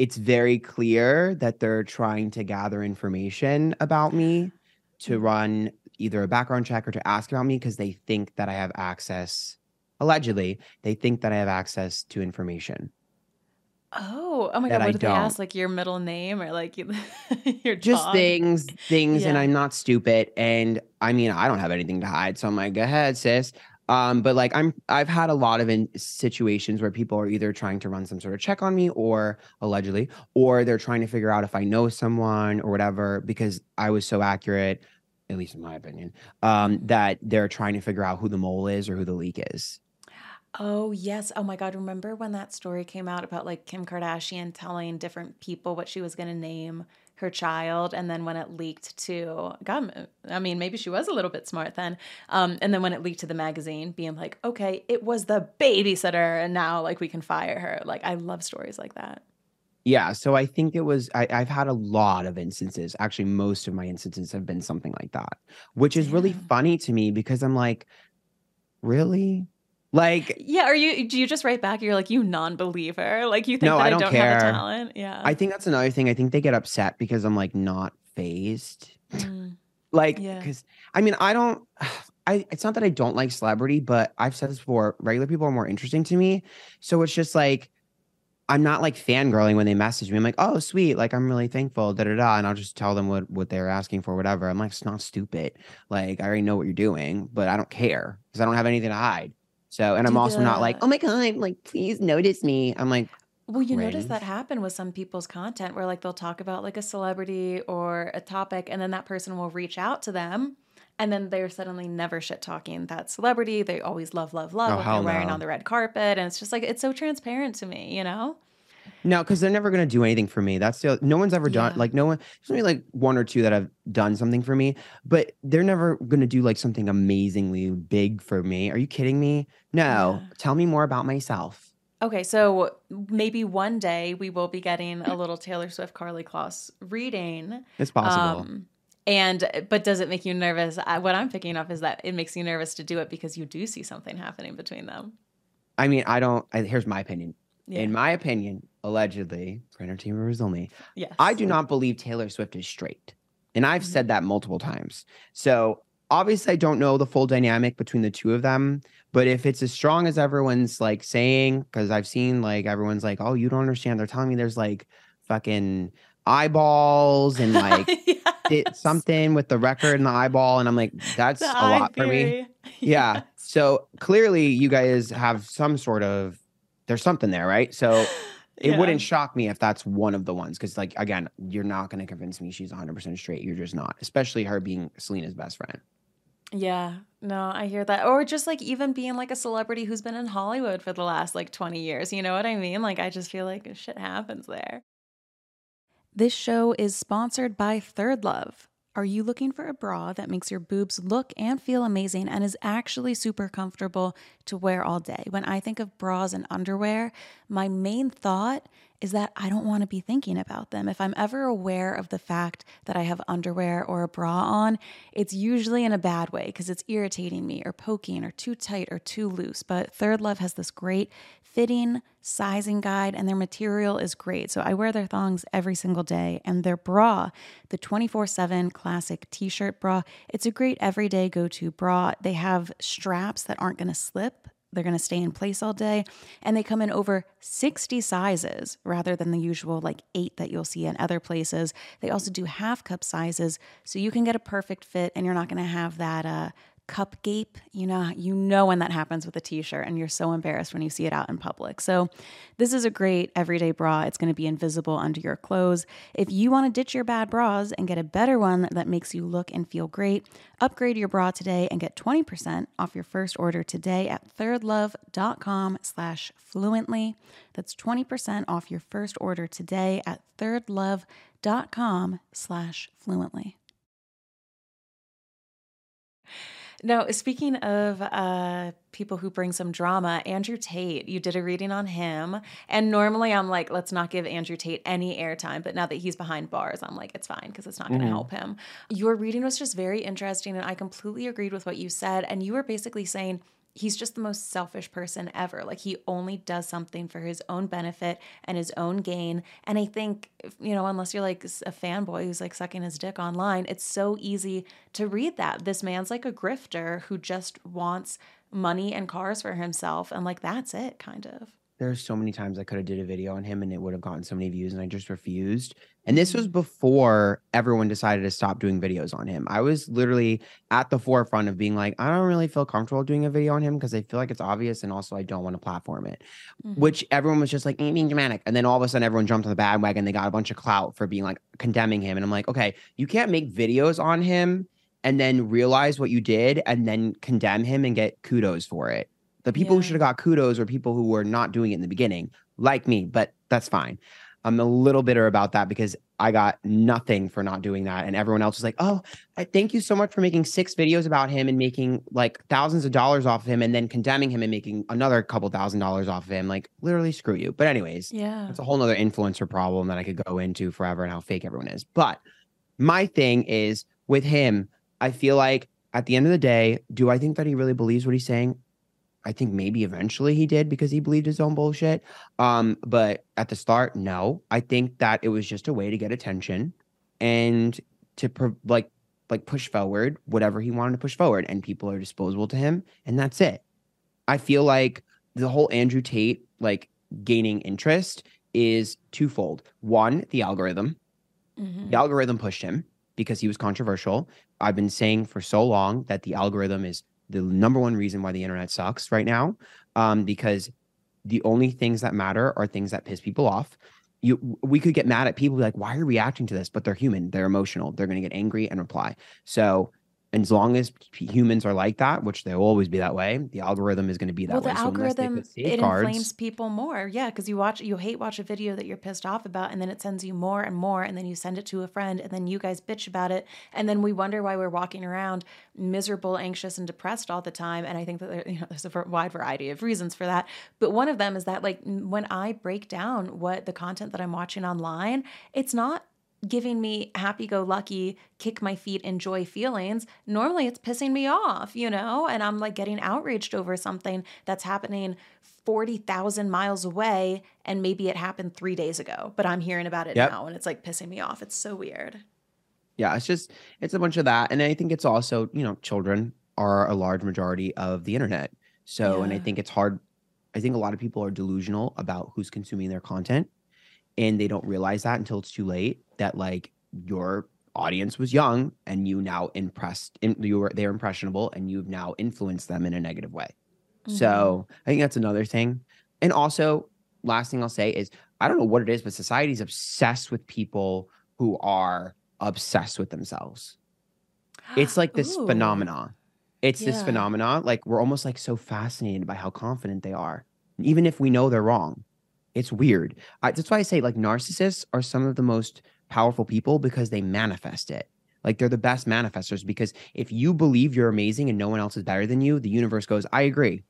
B: it's very clear that they're trying to gather information about me to
A: Mhm.
B: run either a background check or to ask about me because they think that I have access. Allegedly, they think that I have access to information.
A: Oh, oh my god!
B: I
A: What did they ask? Like your middle name or like [LAUGHS] your
B: Just
A: job?
B: things, things, and I'm not stupid. And I mean, I don't have anything to hide, so I'm like, go ahead, sis. Um, but like I'm, I've had a lot of in situations where people are either trying to run some sort of check on me, or allegedly, or they're trying to figure out if I know someone or whatever because I was so accurate, at least in my opinion, um, that they're trying to figure out who the mole is or who the leak is.
A: Oh, yes. Oh my God. Remember when that story came out about like Kim Kardashian telling different people what she was going to name her child? And then when it leaked to, God, I mean, maybe she was a little bit smart then. Um, and then when it leaked to the magazine, being like, okay, it was the babysitter. And now like we can fire her. Like, I love stories like that.
B: Yeah, so I think it was I, I've had a lot of instances. Actually, most of my instances have been something like that, which is really funny to me because I'm like, really? Like,
A: Yeah. Are you, do you just write back? You're like, you non believer. Like, you think
B: No,
A: that
B: I don't
A: I
B: don't,
A: have the talent? Yeah.
B: I think that's another thing. I think they get upset because I'm like not phased.
A: Mm, [SIGHS]
B: Like,
A: Yeah.
B: because I mean, I don't. [SIGHS] I it's not that I don't like celebrity, but I've said this before. Regular people are more interesting to me, so it's just like. I'm not like fangirling when they message me. I'm like, oh, sweet. Like, I'm really thankful, da da da. And I'll just tell them what, what they're asking for, whatever. I'm like, it's not stupid. Like, I already know what you're doing, but I don't care because I don't have anything to hide. So, and I'm also not like, oh my God, like, please notice me. I'm like,
A: Well, you notice that happen with some people's content where like they'll talk about like a celebrity or a topic and then that person will reach out to them and then they're suddenly never shit talking that celebrity. They always love, love, love
B: Oh,
A: what they're wearing
B: no.
A: on the red carpet. And it's just like it's so transparent to me, you know?
B: No, because they're never gonna do anything for me. That's the no one's ever done
A: Yeah.
B: like no one. There's only like one or two that have done something for me, but they're never gonna do like something amazingly big for me. Are you kidding me? No.
A: Yeah.
B: Tell me more about myself.
A: Okay, so maybe one day we will be getting a little Taylor Swift Karlie Kloss reading.
B: It's possible.
A: Um, and but does it make you nervous? I, what I'm picking up is that it makes you nervous to do it because you do see something happening between them.
B: I mean, I don't. I, here's my opinion.
A: Yeah.
B: In my opinion, allegedly, for entertainment purposes only,
A: yes.
B: I do not believe Taylor Swift is straight. And I've
A: Mhm.
B: said that multiple times. So obviously I don't know the full dynamic between the two of them, but if it's as strong as everyone's like saying, because I've seen like everyone's like, oh, you don't understand. They're telling me there's like fucking eyeballs and [LAUGHS] like it, something with the record and the eyeball. And I'm like, that's
A: The
B: a lot for me.
A: theory. [LAUGHS]
B: Yeah.
A: Yes.
B: So clearly you guys have some sort of there's something there, right? So [SIGHS] it
A: Yeah.
B: wouldn't shock me if that's one of the ones because like again you're not going to convince me she's 100% straight you're just not especially her being selena's best friend
A: Yeah, no, I hear that. Or just like even being like a celebrity who's been in Hollywood for the last like 20 years. You know what I mean? Like, I just feel like shit happens there. This show is sponsored by ThirdLove. Are you looking for a bra that makes your boobs look and feel amazing and is actually super comfortable to wear all day? When I think of bras and underwear, my main thought is that I don't want to be thinking about them. If I'm ever aware of the fact that I have underwear or a bra on, it's usually in a bad way because it's irritating me or poking or too tight or too loose. But ThirdLove has this great fitting, sizing guide, and their material is great. So I wear their thongs every single day. And their bra, the 24 7 classic t shirt bra, it's a great everyday go to bra. They have straps that aren't going to slip. They're going to stay in place all day. And they come in over 60 sizes rather than the usual like eight that you'll see in other places. They also do half cup sizes. So you can get a perfect fit and you're not going to have that uh, cup gape. You know, you know when that happens with a t-shirt and you're so embarrassed when you see it out in public. So this is a great everyday bra. It's going to be invisible under your clothes. If you want to ditch your bad bras and get a better one that makes you look and feel great, upgrade your bra today and get 20% off your first order today at thirdlove.com slash fluently. That's 20% off your first order today at thirdlove.com slash fluently. No, speaking of uh, people who bring some drama, Andrew Tate, you did a reading on him. And normally I'm like, let's not give Andrew Tate any airtime. But now that he's behind bars, I'm like, it's fine because it's not going to
B: Mhm.
A: help him. Your reading was just very interesting. And I completely agreed with what you said. And you were basically saying, He's just the most selfish person ever. Like, he only does something for his own benefit and his own gain. And I think, you know, unless you're like a fanboy who's like sucking his dick online, it's so easy to read that. This man's like a grifter who just wants money and cars for himself. And like, that's it, kind of.
B: There's so many times I could have did a video on him and it would have gotten so many views and I just refused. And this was before everyone decided to stop doing videos on him. I was literally at the forefront of being like, I don't really feel comfortable doing a video on him because I feel like it's obvious and also I don't want to platform it.
A: Mhm.
B: Which everyone was just like, "Eh, being dramatic. And then all of a sudden everyone jumped on the bandwagon. They got a bunch of clout for being like condemning him. And I'm like, okay, you can't make videos on him and then realize what you did and then condemn him and get kudos for it. The people who should have got kudos were people who were not doing it in the beginning, like me, but that's fine. I'm a little bitter about that because I got nothing for not doing that. And everyone else was like, oh, I thank you so much for making six videos about him and making like thousands of dollars off of him and then condemning him and making another couple thousand dollars off of him. Like, literally, screw you. But, anyways,
A: Yeah.
B: that's a whole nother influencer problem that I could go into forever and how fake everyone is. But my thing is with him, I feel like at the end of the day, do I think that he really believes what he's saying? I think maybe eventually he did because he believed his own bullshit. Um, but at the start, no. I think that it was just a way to get attention and to pro- like like push forward whatever he wanted to push forward, and people are disposable to him, and that's it. I feel like the whole Andrew Tate like gaining interest is twofold. One, the algorithm.
A: Mhm.
B: The algorithm pushed him because he was controversial. I've been saying for so long that the algorithm is the number one reason why the internet sucks right now. Um, because the only things that matter are things that piss people off. You, we could get mad at people like, why are you reacting to this? But they're human. They're emotional. They're going to get angry and reply. So, and as long as humans are like that, which they'll always be that way, the algorithm is going to be that
A: well,
B: way.
A: the
B: So
A: algorithm it inflames people more. Yeah, because you watch, you hate watch a video that you're pissed off about, and then it sends you more and more, and then you send it to a friend, and then you guys bitch about it, and then we wonder why we're walking around miserable, anxious, and depressed all the time. And I think that there, you know, there's a wide variety of reasons for that. But one of them is that, like, when I break down what the content that I'm watching online, it's not giving me happy go lucky, kick my feet, enjoy feelings. Normally it's pissing me off, you know, and I'm like getting outraged over something that's happening 40,000 miles away and maybe it happened three days ago, but I'm hearing about it
B: Yep.
A: now and it's like pissing me off. It's so weird.
B: yeah it's just it's a bunch of that and i think it's also you know children are a large majority of the internet so and i think it's hard i think a lot of people are delusional about who's consuming their content and they don't realize that until it's too late that like your audience was young and you now impressed in, you were they're impressionable and you've now influenced them in a negative way. So mm-hmm. i think that's another thing. And also last thing i'll say is i don't know what it is but society's obsessed with people who are obsessed with themselves. It's like this
A: Ooh.
B: phenomenon it's this
A: Yeah.
B: phenomenon like we're almost like so fascinated by how confident they are even if we know they're wrong it's weird I, that's why i say like narcissists are some of the most powerful people because they manifest it like they're the best manifestors because if you believe you're amazing and no one else is better than you the universe goes i agree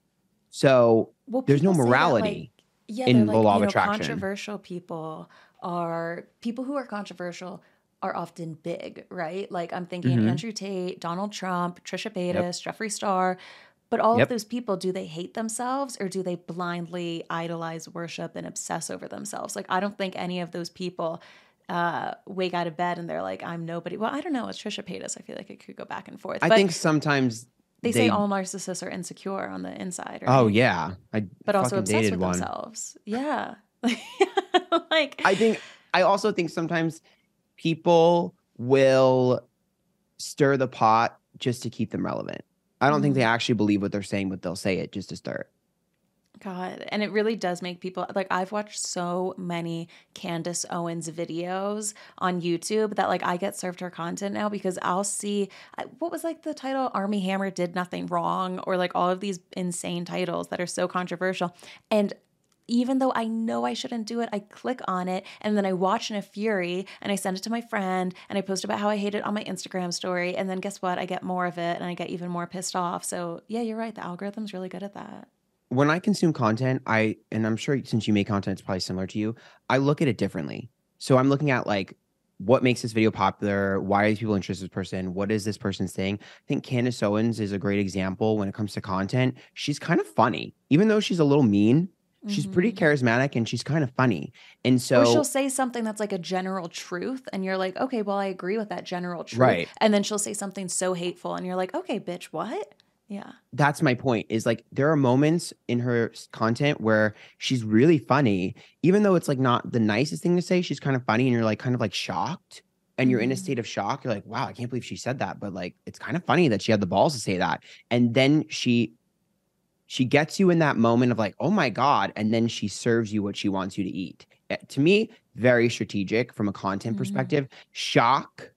B: so
A: Well,
B: there's no
A: that, like,
B: morality.
A: Yeah,
B: in the
A: like,
B: law of
A: know,
B: attraction.
A: controversial people are people who are controversial are often big, right? Like I'm thinking
B: Mhm.
A: Andrew Tate, Donald Trump, Trisha Paytas, Jeffree Star. But all
B: Yep.
A: of those people, do they hate themselves or do they blindly idolize, worship, and obsess over themselves? Like I don't think any of those people uh, wake out of bed and they're like, "I'm nobody." Well, I don't know. It's Trisha Paytas. I feel like it could go back and forth.
B: I
A: but
B: think sometimes
A: they, say all narcissists are insecure on the inside.
B: Oh yeah, I
A: but also obsessed with
B: one.
A: themselves. Yeah, [LAUGHS] like
B: I think I also think sometimes people will stir the pot just to keep them relevant. I don't think
A: Mm.
B: they actually believe what they're saying, but they'll say it just to start.
A: God, and it really does make people like I've watched so many Candace Owens videos on YouTube that like I get served her content now because I'll see I- what was like the title Armie Hammer did nothing wrong or like all of these insane titles that are so controversial and even though I know I shouldn't do it, I click on it and then I watch in a fury and I send it to my friend and I post about how I hate it on my Instagram story. And then guess what? I get more of it and I get even more pissed off. So, yeah, you're right. The algorithm's really good at that.
B: When I consume content, I and I'm sure since you make content, it's probably similar to you. I look at it differently. So I'm looking at like what makes this video popular? Why are these people interested in this person? What is this person saying? I think Candace Owens is a great example when it comes to content. She's kind of funny, even though she's a little mean. She's pretty
A: Mhm.
B: charismatic and she's kind of funny. And so
A: or she'll say something that's like a general truth, and you're like, okay, well, I agree with that general truth.
B: Right.
A: And then she'll say something so hateful, and you're like, okay, bitch, what? Yeah.
B: that's my point is like there are moments in her content where she's really funny even though it's like not the nicest thing to say she's kind of funny and you're like kind of like shocked and you're in a
A: Mhm.
B: state of shock you're like wow i can't believe she said that but like it's kind of funny that she had the balls to say that and then she she gets you in that moment of like oh my god and then she serves you what she wants you to eat Eh, to me very strategic from a content
A: Mhm.
B: perspective shock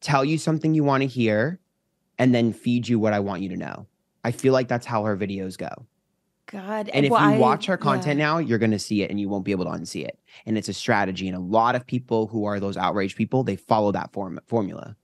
B: tell you something you want to hear and then feed you what I want you to know. I feel like that's how her videos go.
A: God.
B: And if
A: well,
B: you
A: I-
B: watch her content
A: yeah.
B: now, you're going to see it and you won't be able to unsee it. And it's a strategy. And a lot of people who are those outraged people, they follow that form- formula.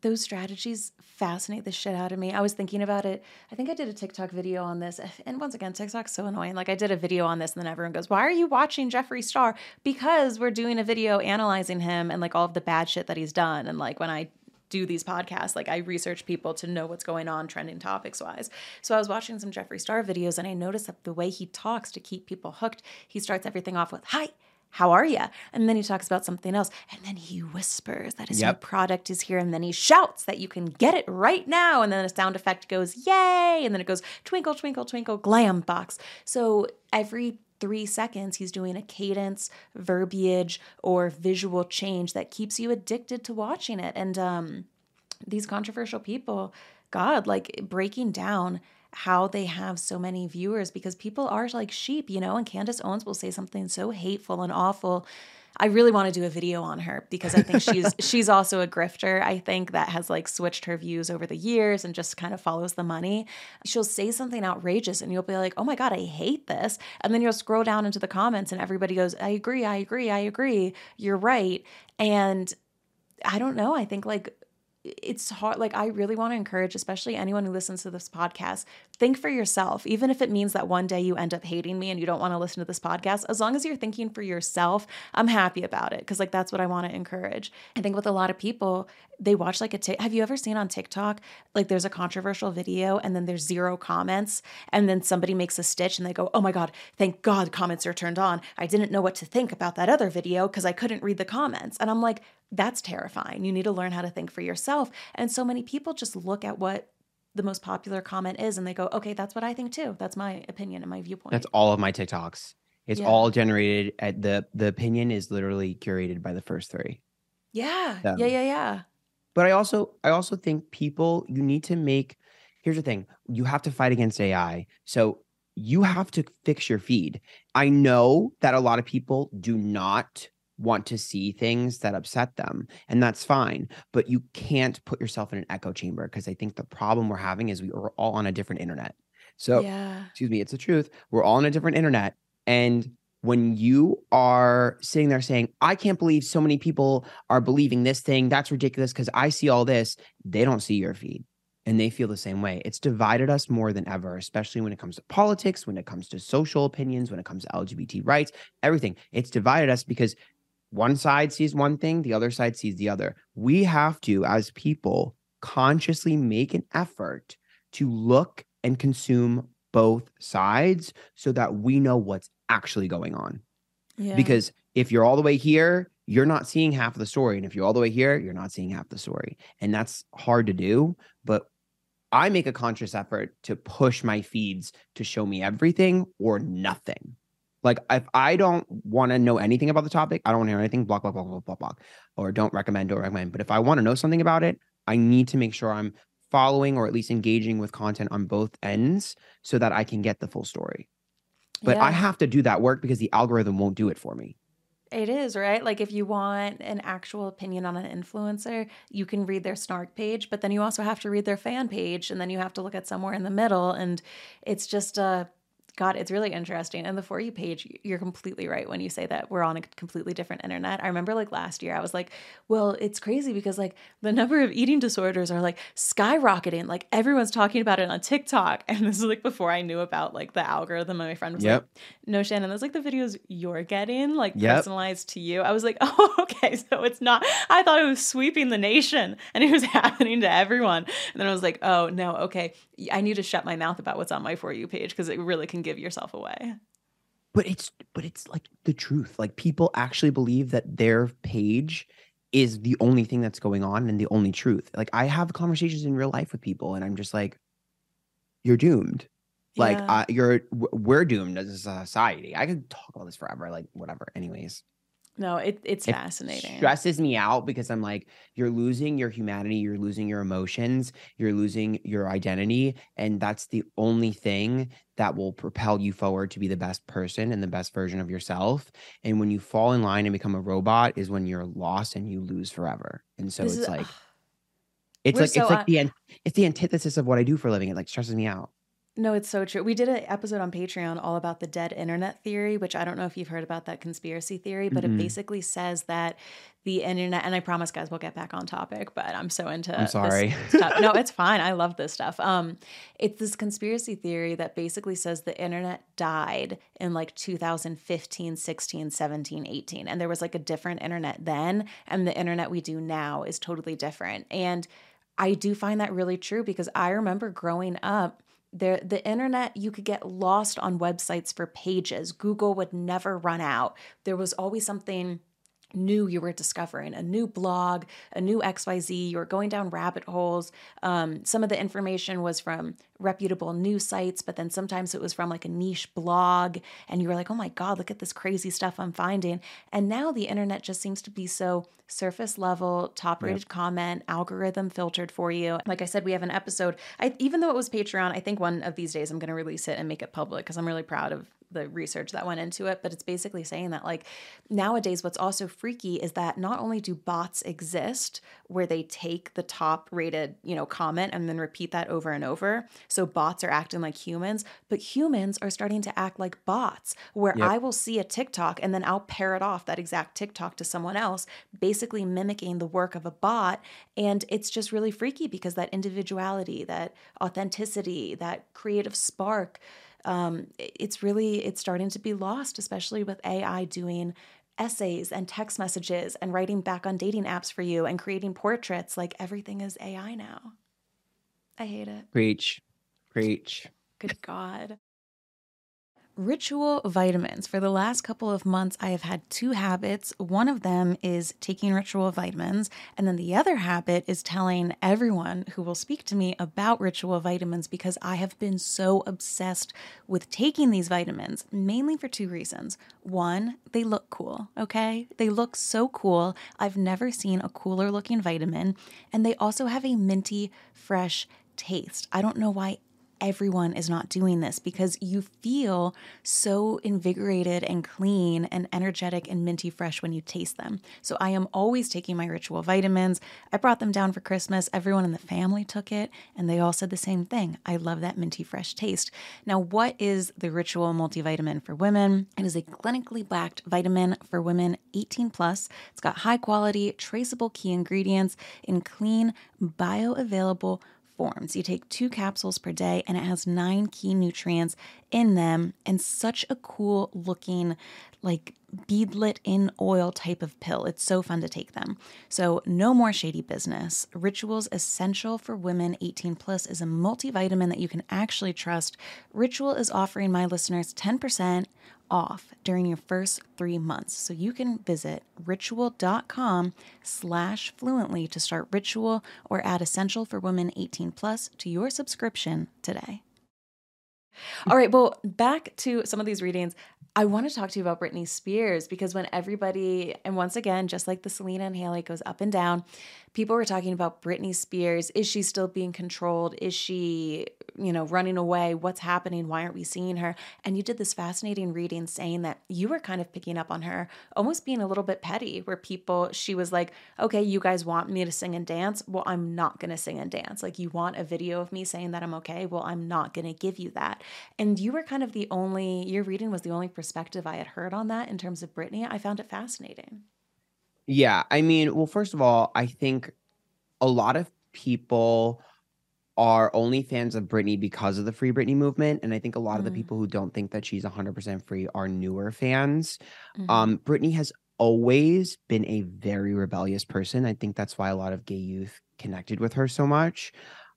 A: Those strategies fascinate the shit out of me. I was thinking about it. I think I did a TikTok video on this. And once again, TikTok's so annoying. Like I did a video on this and then everyone goes, "Why are you watching Jeffree Star?" Because we're doing a video analyzing him and like all of the bad shit that he's done and like when I do these podcasts, like I research people to know what's going on trending topics wise. So I was watching some Jeffree Star videos and I noticed that the way he talks to keep people hooked, he starts everything off with, "Hi, how are you? And then he talks about something else. And then he whispers that his new product is here. And then he shouts that you can get it right now. And then a sound effect goes, yay. And then it goes, twinkle, twinkle, twinkle, glam box. So every three seconds, he's doing a cadence, verbiage, or visual change that keeps you addicted to watching it. And um, these controversial people, God, like breaking down how they have so many viewers because people are like sheep, you know, and Candace Owens will say something so hateful and awful. I really want to do a video on her because I think she's [LAUGHS] she's also a grifter. I think that has like switched her views over the years and just kind of follows the money. She'll say something outrageous and you'll be like, "Oh my god, I hate this." And then you'll scroll down into the comments and everybody goes, "I agree, I agree, I agree. You're right." And I don't know. I think like it's hard. Like, I really want to encourage, especially anyone who listens to this podcast, think for yourself, even if it means that one day you end up hating me and you don't want to listen to this podcast. As long as you're thinking for yourself, I'm happy about it because, like, that's what I want to encourage. I think with a lot of people, they watch like a. Have you ever seen on TikTok, like, there's a controversial video and then there's zero comments, and then somebody makes a stitch and they go, Oh my God, thank God comments are turned on. I didn't know what to think about that other video because I couldn't read the comments. And I'm like, that's terrifying. You need to learn how to think for yourself. And so many people just look at what the most popular comment is and they go, okay, that's what I think too. That's my opinion and my viewpoint.
B: That's all of my TikToks. It's
A: Yeah.
B: all generated at the the opinion is literally curated by the first three.
A: yeah. Yeah, yeah, yeah.
B: But I also I also think people you need to make here's the thing, you have to fight against AI. So you have to fix your feed. I know that a lot of people do not want to see things that upset them, and that's fine, but you can't put yourself in an echo chamber because I think the problem we're having is we are all on a different internet. So
A: yeah.
B: excuse me, it's the truth. We're all on a different internet. And when you are sitting there saying, I can't believe so many people are believing this thing, that's ridiculous because I see all this, they don't see your feed. and they feel the same way. It's divided us more than ever, especially when it comes to politics, when it comes to social opinions, when it comes to LGBT rights, everything. It's divided us because one side sees one thing, the other side sees the other. We have to, as people, consciously make an effort to look and consume both sides so that we know what's actually going on.
A: Yeah.
B: Because if you're all the way here, you're not seeing half of the story. And if you're all the way here, you're not seeing half the story. And that's hard to do. But I make a conscious effort to push my feeds to show me everything or nothing. Like if I don't want to know anything about the topic, I don't want to hear anything, block, block, block, block, block, block, or don't recommend, don't recommend. But if I want to know something about it, I need to make sure I'm following or at least engaging with content on both ends so that I can get the full story. But I have to do that work because the algorithm won't do it for me.
A: It is, right? Like if you want an actual opinion on an influencer, you can read their snark page, but then you also have to read their fan page and then you have to look at somewhere in the middle and it's just uh God, it's really interesting. And the For You page, you're completely right when you say that we're on a completely different internet. I remember like last year, I was like, well, it's crazy because like the number of eating disorders are like skyrocketing. Like everyone's talking about it on TikTok. And this is like before I knew about like the algorithm. And my friend was
B: Yep.
A: like, no, Shannon, those like the videos you're getting, like
B: Yep.
A: personalized to you. I was like, [LAUGHS] oh, okay. So it's not, I thought it was sweeping the nation and it was [LAUGHS] happening to everyone. And then I was like, oh, no, okay. I need to shut my mouth about what's on my For You page because it really can give yourself away.
B: But it's but it's like the truth. Like people actually believe that their page is the only thing that's going on and the only truth. Like I have conversations in real life with people and I'm just like you're doomed. Like
A: Yeah.
B: uh, you're we're doomed as a society. I could talk about this forever like whatever. Anyways,
A: no, it, it's
B: it
A: fascinating.
B: stresses me out because I'm like, you're losing your humanity, you're losing your emotions, you're losing your identity. And that's the only thing that will propel you forward to be the best person and the best version of yourself. And when you fall in line and become a robot, is when you're lost and you lose forever. And so
A: This
B: it's
A: is-
B: like, [SIGHS] it's like
A: so
B: it's like
A: un-
B: the it's the antithesis of what I do for a living. It like stresses me out.
A: No, it's so true. We did an episode on Patreon all about the dead internet theory, which I don't know if you've heard about that conspiracy theory, but
B: Mm-mm.
A: it basically says that the internet, and I promise, guys, we'll get back on topic, but I'm so into
B: I'm sorry.
A: stuff. No, it's fine. I love this stuff. Um, it's this conspiracy theory that basically says the internet died in like 2015, 16, 17, 18. And there was like a different internet then, and the internet we do now is totally different. And I do find that really true because I remember growing up there the internet you could get lost on websites for pages. Google would never run out. There was always something new you were discovering a new blog a new xyz you were going down rabbit holes. Um, some of the information was from reputable news sites but then sometimes it was from like a niche blog and you were like oh my god look at this crazy stuff i'm finding. And now the internet just seems to be so surface level top rated comment algorithm filtered for you. Like i said we have an episode. I, even though it was patreon i think one of these days i'm going to release it and make it public because i'm really proud of the research that went into it but it's basically saying that like nowadays what's also freaky is that not only do bots exist where they take the top rated you know comment and then repeat that over and over so bots are acting like humans but humans are starting to act like bots where
B: Yep.
A: i will see a tiktok and then i'll parrot off that exact tiktok to someone else basically mimicking the work of a bot and it's just really freaky because that individuality that authenticity that creative spark um, it's really it's starting to be lost especially with ai doing essays and text messages and writing back on dating apps for you and creating portraits like everything is ai now i hate it
B: Preach, preach.
A: Good God. Ritual vitamins. For the last couple of months, I have had two habits. One of them is taking ritual vitamins, and then the other habit is telling everyone who will speak to me about ritual vitamins because I have been so obsessed with taking these vitamins, mainly for two reasons. One, they look cool, okay? They look so cool. I've never seen a cooler looking vitamin, and they also have a minty, fresh taste. I don't know why everyone is not doing this because you feel so invigorated and clean and energetic and minty fresh when you taste them. So I am always taking my ritual vitamins. I brought them down for Christmas. Everyone in the family took it and they all said the same thing. I love that minty fresh taste. Now, what is the ritual multivitamin for women? It is a clinically backed vitamin for women 18 plus. It's got high quality, traceable key ingredients in clean, bioavailable forms. You take two capsules per day, and it has nine key nutrients in them, and such a cool looking, like beadlet in oil type of pill. It's so fun to take them. So, no more shady business. Ritual's Essential for Women 18 Plus is a multivitamin that you can actually trust. Ritual is offering my listeners 10% off during your first three months. So you can visit ritual.com slash fluently to start Ritual or add Essential for Women 18 Plus to your subscription today. All right, well, back to some of these readings. I want to talk to you about Britney Spears because when everybody, and once again, just like the Selena and Hailey goes up and down, people were talking about Britney Spears. Is she still being controlled? Is she, you know, running away? What's happening? Why aren't we seeing her? And you did this fascinating reading saying that you were kind of picking up on her, almost being a little bit petty, where people, she was like, okay, you guys want me to sing and dance? Well, I'm not going to sing and dance. Like, you want a video of me saying that I'm okay? Well, I'm not going to give you that. And you were kind of the only, your reading was the only perspective I had heard on that in terms of Britney. I found it fascinating.
B: Yeah. I mean, well, first of all, I think a lot of people are only fans of Britney because of the Free Britney movement. And I think a lot mm. of the mm. people who don't think that she's 100% free are newer fans. Mm-hmm. Um, Britney has always been a very rebellious person. I think that's why a lot of gay youth connected with her so much.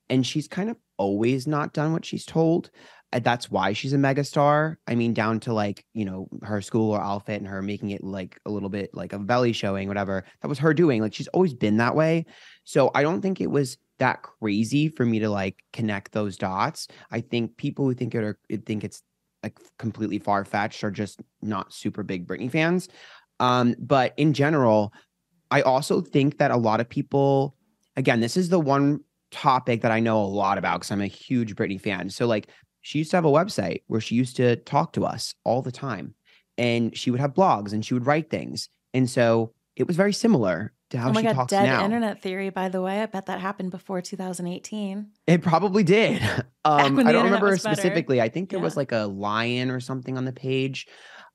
B: And she's kind of always not done what she's told that's why she's a megastar. I mean, down to like, you know, her school or outfit and her making it like a little bit like a belly showing, whatever. That was her doing. Like she's always been that way. So I don't think it was that crazy for me to like connect those dots. I think people who think it are think it's like completely far fetched are just not super big Britney fans. Um, but in general, I also think that a lot of people, again, this is the one topic that I know a lot about because I'm a huge Britney fan. So like she used to have a website where she used to talk to us all the time and she would have blogs and she would write things and so it was very similar to how oh my she God, talks
A: dead
B: now.
A: internet theory by the way i bet that happened before 2018
B: it probably did [LAUGHS] um, i don't remember specifically better. i think there yeah. was like a lion or something on the page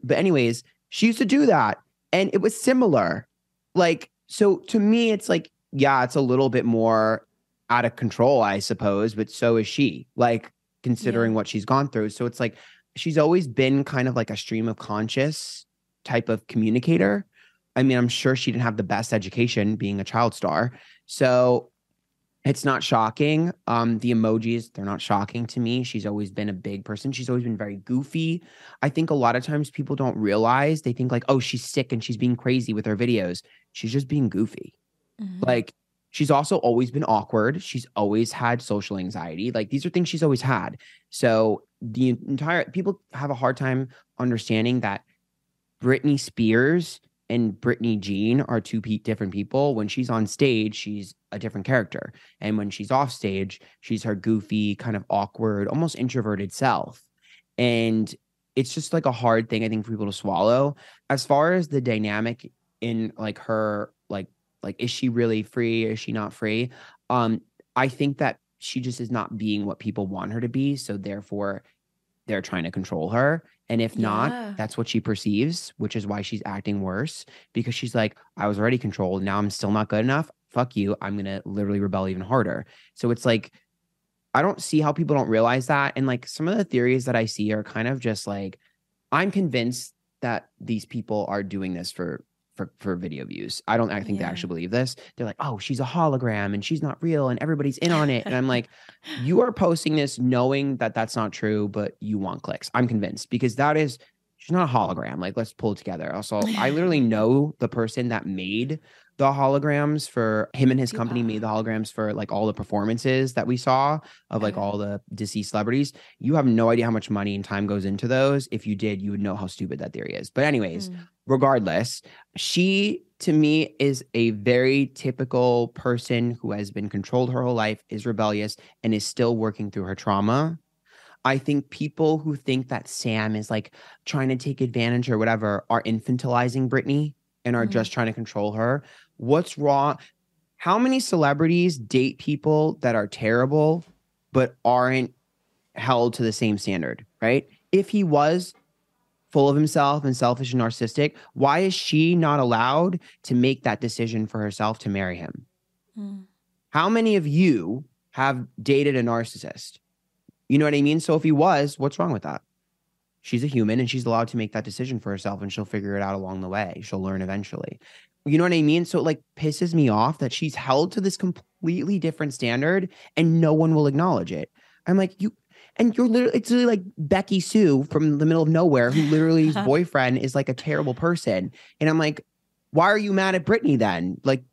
B: but anyways she used to do that and it was similar like so to me it's like yeah it's a little bit more out of control i suppose but so is she like considering yeah. what she's gone through. So it's like she's always been kind of like a stream of conscious type of communicator. I mean, I'm sure she didn't have the best education being a child star. So it's not shocking. Um, the emojis, they're not shocking to me. She's always been a big person. She's always been very goofy. I think a lot of times people don't realize they think like, oh, she's sick and she's being crazy with her videos. She's just being goofy. Mm-hmm. Like She's also always been awkward. She's always had social anxiety. Like these are things she's always had. So the entire people have a hard time understanding that Britney Spears and Britney Jean are two pe- different people. When she's on stage, she's a different character. And when she's off stage, she's her goofy, kind of awkward, almost introverted self. And it's just like a hard thing, I think, for people to swallow. As far as the dynamic in like her like like, is she really free? Is she not free? Um, I think that she just is not being what people want her to be. So therefore, they're trying to control her. And if yeah. not, that's what she perceives, which is why she's acting worse because she's like, I was already controlled. Now I'm still not good enough. Fuck you. I'm going to literally rebel even harder. So it's like, I don't see how people don't realize that. And like some of the theories that I see are kind of just like, I'm convinced that these people are doing this for for, for video views. I don't I think yeah. they actually believe this. They're like, oh, she's a hologram and she's not real and everybody's in on it. And I'm like, [LAUGHS] you are posting this knowing that that's not true, but you want clicks. I'm convinced because that is she's not a hologram. Like, let's pull it together. Also, I literally [LAUGHS] know the person that made the holograms for him and his company made the holograms for like all the performances that we saw of like all the deceased celebrities. You have no idea how much money and time goes into those. If you did, you would know how stupid that theory is. But anyways, mm. regardless, she to me is a very typical person who has been controlled her whole life, is rebellious, and is still working through her trauma. I think people who think that Sam is like trying to take advantage or whatever are infantilizing Britney and are mm-hmm. just trying to control her. What's wrong? How many celebrities date people that are terrible but aren't held to the same standard, right? If he was full of himself and selfish and narcissistic, why is she not allowed to make that decision for herself to marry him? Mm. How many of you have dated a narcissist. You know what I mean? So if he was, what's wrong with that? She's a human and she's allowed to make that decision for herself and she'll figure it out along the way. She'll learn eventually. You know what I mean? So it like pisses me off that she's held to this completely different standard and no one will acknowledge it. I'm like, you and you're literally it's literally like Becky Sue from the middle of nowhere, who literally his [LAUGHS] boyfriend is like a terrible person. And I'm like, why are you mad at Britney then? Like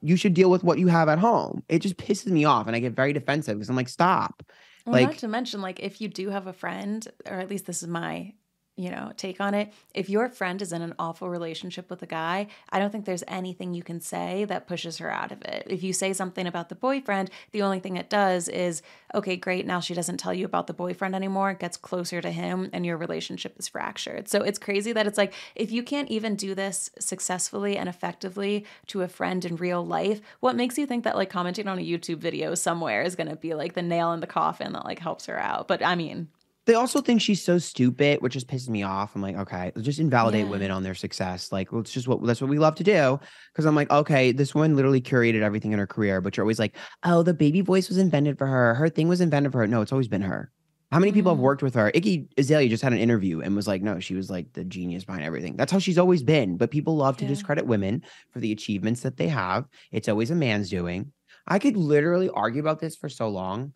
B: you should deal with what you have at home. It just pisses me off and I get very defensive because I'm like, stop.
A: Well,
B: like
A: not to mention, like, if you do have a friend, or at least this is my you know, take on it. If your friend is in an awful relationship with a guy, I don't think there's anything you can say that pushes her out of it. If you say something about the boyfriend, the only thing it does is, okay, great, now she doesn't tell you about the boyfriend anymore, it gets closer to him, and your relationship is fractured. So it's crazy that it's like, if you can't even do this successfully and effectively to a friend in real life, what makes you think that like commenting on a YouTube video somewhere is gonna be like the nail in the coffin that like helps her out? But I mean,
B: they also think she's so stupid, which just pisses me off. I'm like, okay, let's just invalidate
A: Yeah.
B: women on their success. Like, it's just what that's what we love to do. Because I'm like, okay, this woman literally curated everything in her career, but you're always like, oh, the baby voice was invented for her. Her thing was invented for her. No, it's always been her. How many people have
A: Mhm.
B: worked with her? Iggy Azalea just had an interview and was like, no, she was like the genius behind everything. That's how she's always been. But people love to
A: Yeah.
B: discredit women for the achievements that they have. It's always a man's doing. I could literally argue about this for so long.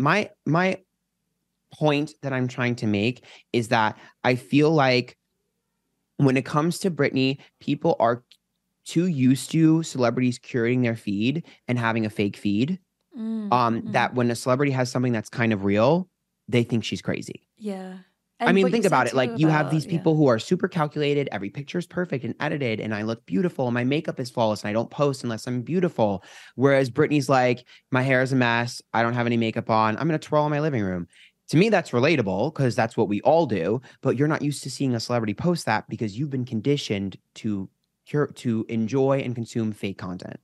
B: My my point that I'm trying to make is that I feel like when it comes to Britney, people are too used to celebrities curating their feed and having a fake feed.
A: mm,
B: Um,
A: mhm.
B: that when a celebrity has something that's kind of real, they think she's crazy.
A: yeah.
B: I mean, think about it. Like you have
A: about-
B: these
A: yeah.
B: people who are super calculated. Every picture is perfect and edited, and I look beautiful. And my makeup is flawless, and I don't post unless I'm beautiful. Whereas Britney's like, my hair is a mess. I don't have any makeup on. I'm gonna twirl in my living room. To me, that's relatable because that's what we all do. But you're not used to seeing a celebrity post that because you've been conditioned to cure to enjoy and consume fake content.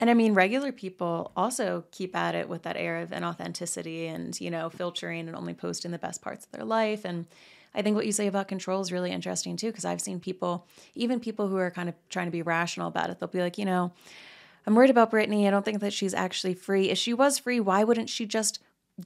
A: And I mean, regular people also keep at it with that air of inauthenticity and, you know, filtering and only posting the best parts of their life. And I think what you say about control is really interesting too, because I've seen people, even people who are kind of trying to be rational about it, they'll be like, you know, I'm worried about Britney. I don't think that she's actually free. If she was free, why wouldn't she just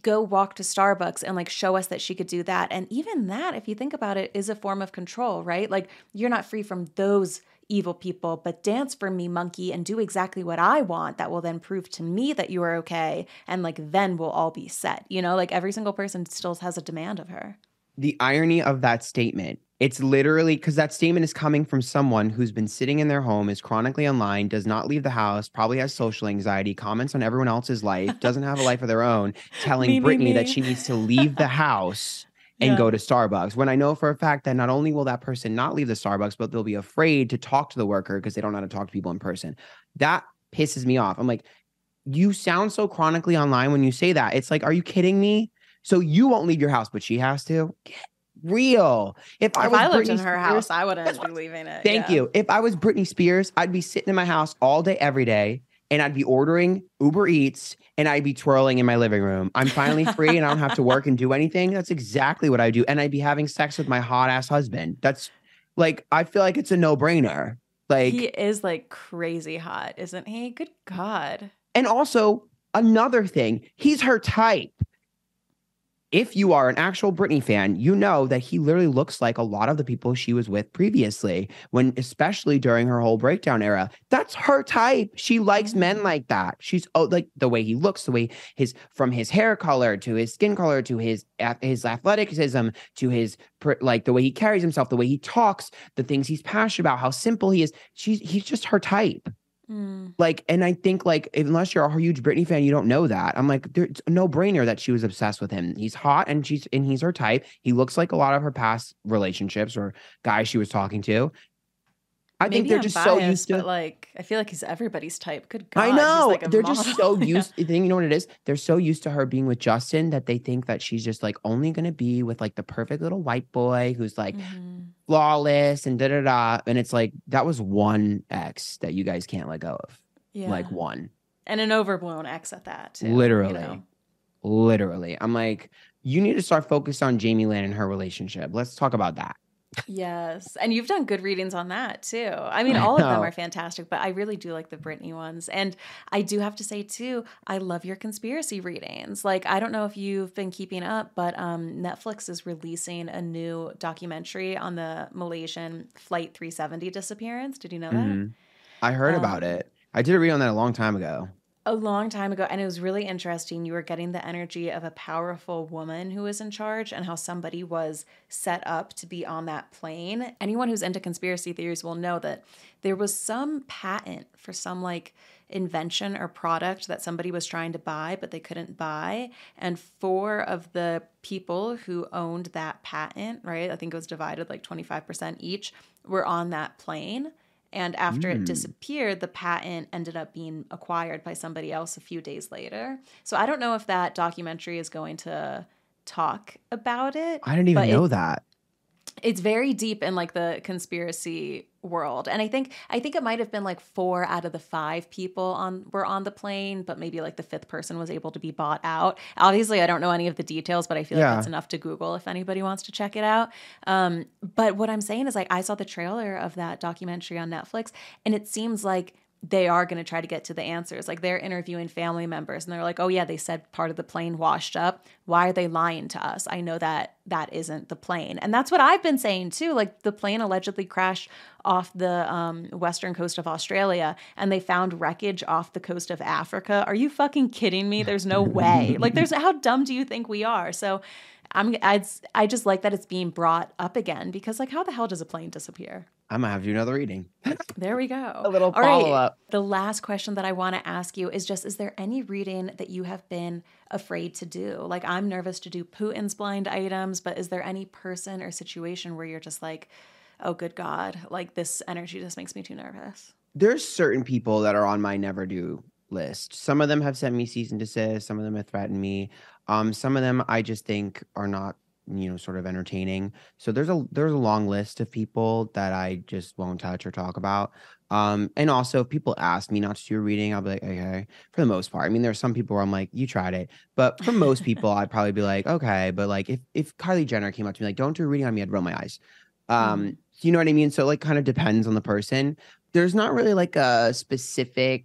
A: go walk to Starbucks and like show us that she could do that? And even that, if you think about it, is a form of control, right? Like you're not free from those evil people, but dance for me, monkey, and do exactly what I want. That will then prove to me that you are okay. And like then we'll all be set. You know, like every single person still has a demand of her.
B: the irony of that statement it's literally because that statement is coming from someone who's been sitting in their home is chronically online does not leave the house probably has social anxiety comments on everyone else's life [LAUGHS] doesn't have a life of their own telling
A: Me, me,
B: britney that she needs to leave the house [LAUGHS] and
A: Yeah.
B: go to starbucks when i know for a fact that not only will that person not leave the starbucks but they'll be afraid to talk to the worker because they don't know how to talk to people in person. That pisses me off. I'm like you sound so chronically online when you say that. It's like are you kidding me? So you won't leave your house, but she has to. Get real. If I was
A: I lived
B: Britney
A: in her
B: Spears-
A: house, I wouldn't be leaving it.
B: Thank
A: Yeah.
B: you. If I was Britney Spears, I'd be sitting in my house all day, every day, and I'd be ordering Uber Eats and I'd be twirling in my living room. I'm finally free and I don't have to work and do anything. That's exactly what I do. And I'd be having sex with my hot ass husband. That's like, I feel like it's a no brainer. Like,
A: he is like crazy hot, isn't he? Good God.
B: And also, another thing, he's her type. If you are an actual Britney fan, you know that he literally looks like a lot of the people she was with previously, when especially during her whole breakdown era. That's her type. She likes mm-hmm. men like that. She's oh, like the way he looks, the way his from his hair color to his skin color to his his athleticism to his like the way he carries himself, the way he talks, the things he's passionate about, how simple he is. She's he's just her type
A: Mm.
B: like and i think like unless you're a huge britney fan you don't know that. I'm like there's no-brainer that she was obsessed with him. He's hot and she's and he's her type. He looks like a lot of her past relationships or guys she was talking to i think they're
A: I'm
B: just so
A: biased,
B: used to
A: but like I feel like he's everybody's type. Good God.
B: I know
A: like
B: they're just so [LAUGHS] used. Think you know what it is. They're so used to her being with Justin that they think that she's just like only gonna be with like the perfect little white boy who's like
A: Mhm.
B: flawless and da da da. And it's like that was one ex that you guys can't let go of.
A: Yeah.
B: Like one.
A: and an overblown ex at that. Too, you
B: Literally.
A: know?
B: Literally. I'm like, you need to start focused on Jamie Lynn and her relationship. Let's talk about that.
A: Yes. And you've done good readings on that too. I mean, all of them are fantastic, but I really do like the Britney ones. And I do have to say too, I love your conspiracy readings. Like, I don't know if you've been keeping up, but um, Netflix is releasing a new documentary on the Malaysian Flight 370 disappearance. Did you know that? Mm-hmm.
B: I heard um, about it. I did a read on that a long time ago
A: a long time ago and it was really interesting you were getting the energy of a powerful woman who was in charge and how somebody was set up to be on that plane. Anyone who's into conspiracy theories will know that there was some patent for some like invention or product that somebody was trying to buy but they couldn't buy. And four of the people who owned that patent right i think it was divided like 25% each were on that plane and after mm. it disappeared, the patent ended up being acquired by somebody else a few days later. So I don't know if that documentary is going to talk about it.
B: I didn't even know it, that
A: it's very deep in like the conspiracy world. And i think i think it might have been like four out of the five people on were on the plane but maybe like the fifth person was able to be bought out. Obviously i don't know any of the details but i feel yeah. like that's enough to google if anybody wants to check it out. Um, but what i'm saying is like i saw the trailer of that documentary on netflix and it seems like they are going to try to get to the answers. Like they're interviewing family members and they're like, "Oh yeah, they said part of the plane washed up. Why are they lying to us? I know that that isn't the plane." And that's what I've been saying too. Like the plane allegedly crashed off the um, western coast of Australia and they found wreckage off the coast of Africa. Are you fucking kidding me? There's no way. [LAUGHS] like there's how dumb do you think we are? So I'm I, I just like that it's being brought up again because like how the hell does a plane disappear?
B: I might have to do another reading. [LAUGHS]
A: there we go.
B: A little follow up.
A: The last question that I want to ask you is just is there any reading that you have been afraid to do? Like I'm nervous to do Putin's blind items, but is there any person or situation where you're just like, oh good God, like this energy just makes me too nervous?
B: There's certain people that are on my never do list. Some of them have sent me cease and desist, some of them have threatened me. Um, some of them I just think are not you know sort of entertaining. So there's a there's a long list of people that i just won't touch or talk about. Um and also if people ask me not to do a reading i'll be like okay for the most part. I mean there's some people where i'm like you tried it. But for most [LAUGHS] people i'd probably be like okay but like if if kylie jenner came up to me like don't do a reading on me i'd roll my eyes. Um mm. you know what i mean? So like kind of depends on the person. There's not really like a specific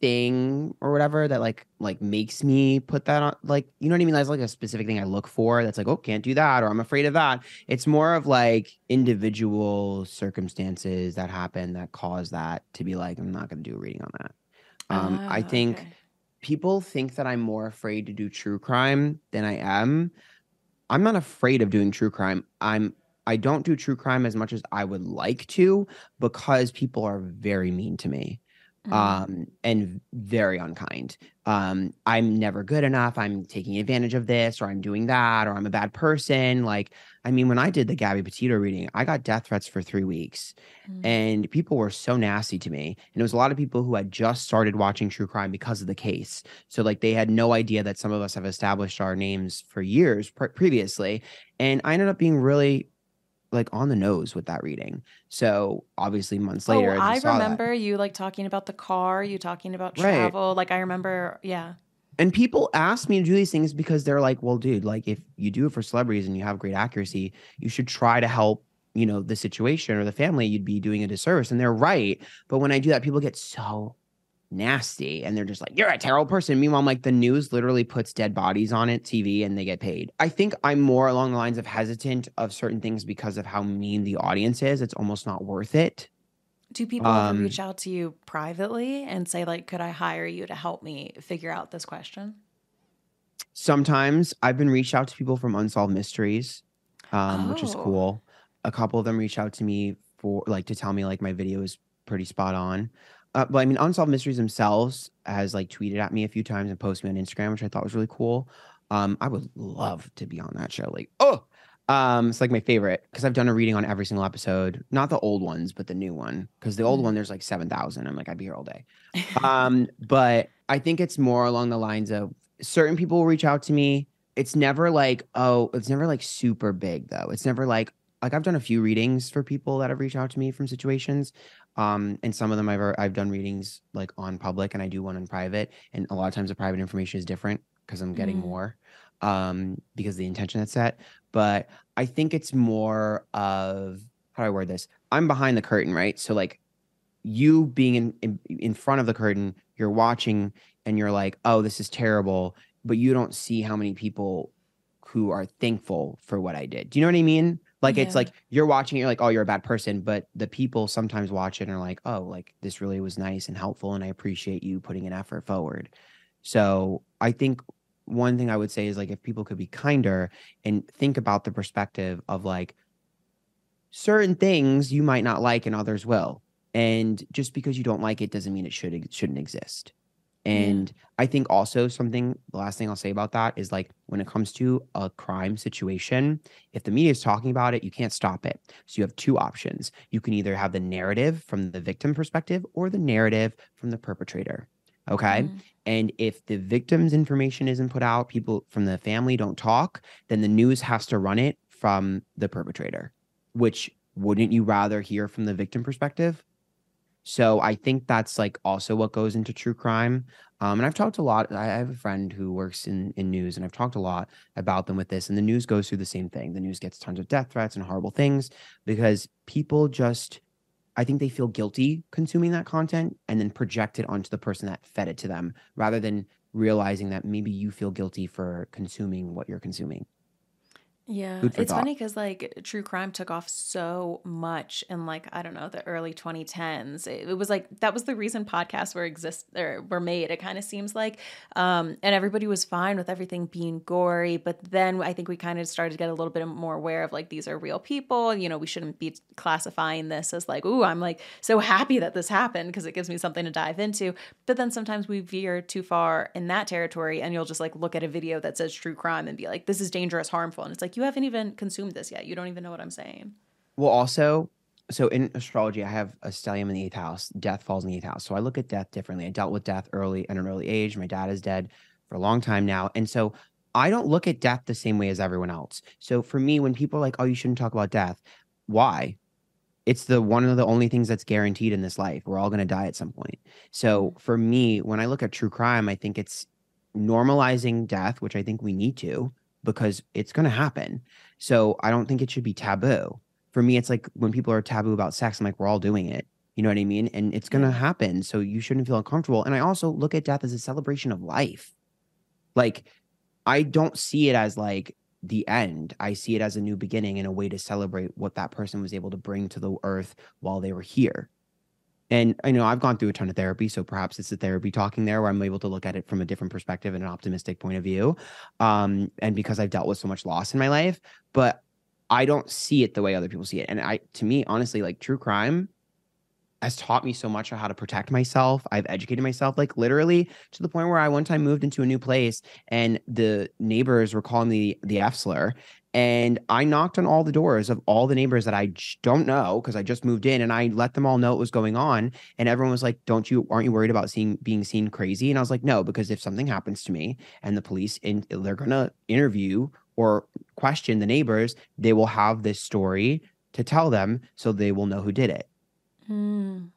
B: thing or whatever that like like makes me put that on like you know what I mean? That's like a specific thing I look for that's like, oh, can't do that, or I'm afraid of that. It's more of like individual circumstances that happen that cause that to be like, I'm not gonna do a reading on that. Um, I ah, think okay. people think that I'm more afraid to do true crime than I am. I'm not afraid of doing true crime. I'm I don't do true crime as much as I would like to because people are very mean to me. Mm-hmm. um, and very unkind. Um, I'm never good enough. I'm taking advantage of this, or I'm doing that, or I'm a bad person. Like, I mean, when I did the Gabby Petito reading, I got death threats for three weeks, mm-hmm. and people were so nasty to me. And it was a lot of people who had just started watching true crime because of the case. So, like, they had no idea that some of us have established our names for years pre- previously. And I ended up being really like on the nose with that reading. So obviously months oh, later,
A: oh, I, I remember you like talking about the car, you talking about travel. Right. Like I remember, yeah.
B: And people ask me to do these things because they're like, well, dude, like if you do it for celebrities and you have great accuracy, you should try to help, you know, the situation or the family. You'd be doing a disservice. And they're right. But when I do that, people get so nasty. And they're just like you're a terrible person. Meanwhile I'm like the news literally puts dead bodies on it tv and they get paid. I think i'm more along the lines of hesitant of certain things because of how mean the audience is. It's almost not worth it.
A: Do people um, reach out to you privately and say like could i hire you to help me figure out this question?
B: Sometimes i've been reached out to people from unsolved mysteries um, oh. which is oh. cool. A couple of them reach out to me for like to tell me like my video is pretty spot on uh, but I mean, Unsolved Mysteries themselves has like tweeted at me a few times and posted me on Instagram, which I thought was really cool. Um, I would love to be on that show. Like, oh, um, it's like my favorite because I've done a reading on every single episode, not the old ones, but the new one. Because the old mm. one, there's like seven thousand. I'm like, I'd be here all day. um, but I think it's more along the lines of certain people will reach out to me. It's never like, oh, it's never like super big though. It's never like, like I've done a few readings for people that have reached out to me from situations, um, and some of them I've I've done readings like on public, and I do one in private. And a lot of times the private information is different because I'm getting mm. more um, because the intention that's set. but I think it's more of how do I word this? I'm behind the curtain, right? So like you being in, in in front of the curtain, you're watching and you're like, "Oh, this is terrible," but you don't see how many people who are thankful for what I did. Do you know what I mean? Like it's like you're watching, it, you're like, oh, you're a bad person. But the people sometimes watch it and are like, oh, like this really was nice and helpful, and I appreciate you putting an effort forward. So I think one thing I would say is like if people could be kinder and think about the perspective of like certain things you might not like and others will. And just because you don't like it doesn't mean it should it shouldn't exist. And I think also something, the last thing I'll say about that is like when it comes to a crime situation, if the media is talking about it, you can't stop it. So you have two options. You can either have the narrative from the victim perspective or the narrative from the perpetrator. Okay.
A: Mm.
B: And if the victim's information isn't put out, people from the family don't talk, then the news has to run it from the perpetrator, which wouldn't you rather hear from the victim perspective? So I think that's like also what goes into true crime. Um, and I've talked a lot. I have a friend who works in in news, and I've talked a lot about them with this. And the news goes through the same thing. The news gets tons of death threats and horrible things because people just, I think they feel guilty consuming that content and then project it onto the person that fed it to them, rather than realizing that maybe you feel guilty for consuming what you're consuming.
A: Yeah, it's
B: thought.
A: funny because like true crime took off so much in like I don't know the early 2010s. It, it was like that was the reason podcasts were exist or were made. It kind of seems like, um, and everybody was fine with everything being gory. But then I think we kind of started to get a little bit more aware of like these are real people. You know, we shouldn't be classifying this as like, ooh, I'm like so happy that this happened because it gives me something to dive into. But then sometimes we veer too far in that territory, and you'll just like look at a video that says true crime and be like, this is dangerous, harmful, and it's like you haven't even consumed this yet. You don't even know what I'm saying.
B: Well, also, so in astrology, I have a stellium in the eighth house. Death falls in the eighth house. So I look at death differently. I dealt with death early at an early age. My dad is dead for a long time now. And so I don't look at death the same way as everyone else. So for me, when people are like, oh, you shouldn't talk about death, why? It's the one of the only things that's guaranteed in this life. We're all going to die at some point. So mm-hmm. for me, when I look at true crime, I think it's normalizing death, which I think we need to because it's going to happen. So I don't think it should be taboo. For me, it's like when people are taboo about sex, I'm like, we're all doing it. You know what I mean? And it's going to happen. So you shouldn't feel uncomfortable. And I also look at death as a celebration of life. Like, I don't see it as like the end. I see it as a new beginning and a way to celebrate what that person was able to bring to the earth while they were here. And I know I've gone through a ton of therapy, so perhaps it's the therapy talking there where I'm able to look at it from a different perspective and an optimistic point of view. Um, and because I've dealt with so much loss in my life, but I don't see it the way other people see it. And I, to me, honestly, like true crime has taught me so much on how to protect myself. I've educated myself, like literally to the point where I one time moved into a new place and the neighbors were calling me the F slur. And I knocked on all the doors of all the neighbors that I don't know because I just moved in and I let them all know what was going on. And everyone was like, Don't you, aren't you worried about seeing being seen crazy? And I was like, No, because if something happens to me and the police, in, they're going to interview or question the neighbors, they will have this story to tell them so they will know who did it.
A: Mm.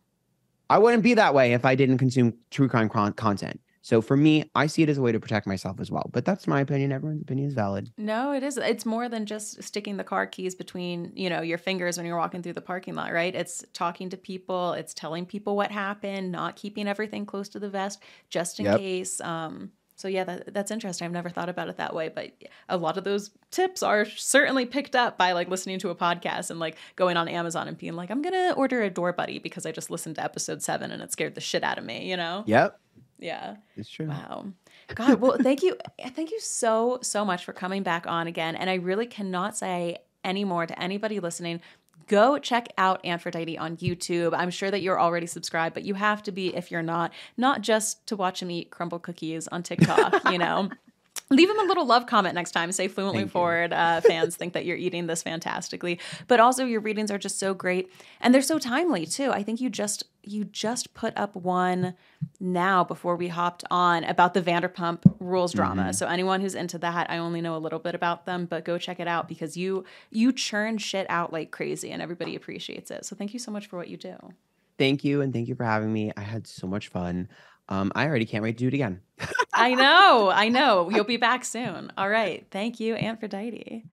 B: I wouldn't be that way if I didn't consume true crime con- content. So for me, I see it as a way to protect myself as well. But that's my opinion. Everyone's opinion is valid.
A: No, it is. It's more than just sticking the car keys between, you know, your fingers when you're walking through the parking lot, right? It's talking to people, it's telling people what happened, not keeping everything close to the vest just in
B: Yep.
A: case. Um, so yeah, that, that's interesting. I've never thought about it that way, but a lot of those tips are certainly picked up by like listening to a podcast and like going on Amazon and being like, I'm gonna order a door buddy because I just listened to episode seven and it scared the shit out of me, you know?
B: Yep,
A: Yeah.
B: it's true.
A: Wow. God, well, thank you. [LAUGHS] Thank you so, so much for coming back on again. And I really cannot say any more to anybody listening. Go check out Aphrodite on YouTube. I'm sure that you're already subscribed, but you have to be if you're not, not just to watch him eat Crumbl cookies on [LAUGHS] TikTok, you know. Leave him a little love comment next time. Say fluently
B: Thank
A: forward. Uh, [LAUGHS] fans think that you're eating this fantastically, but also your readings are just so great, and they're so timely too. I think you just you just put up one now before we hopped on about the Vanderpump Rules drama.
B: Mhm.
A: So anyone who's into that, I only know a little bit about them, but go check it out because you you churn shit out like crazy, and everybody appreciates it. So thank you so much for what you do.
B: Thank you. And thank you for having me. I had so much fun. Um, I already can't wait to do it again.
A: I know, I know. You'll be back soon. All right. Thank you, Aphrodite.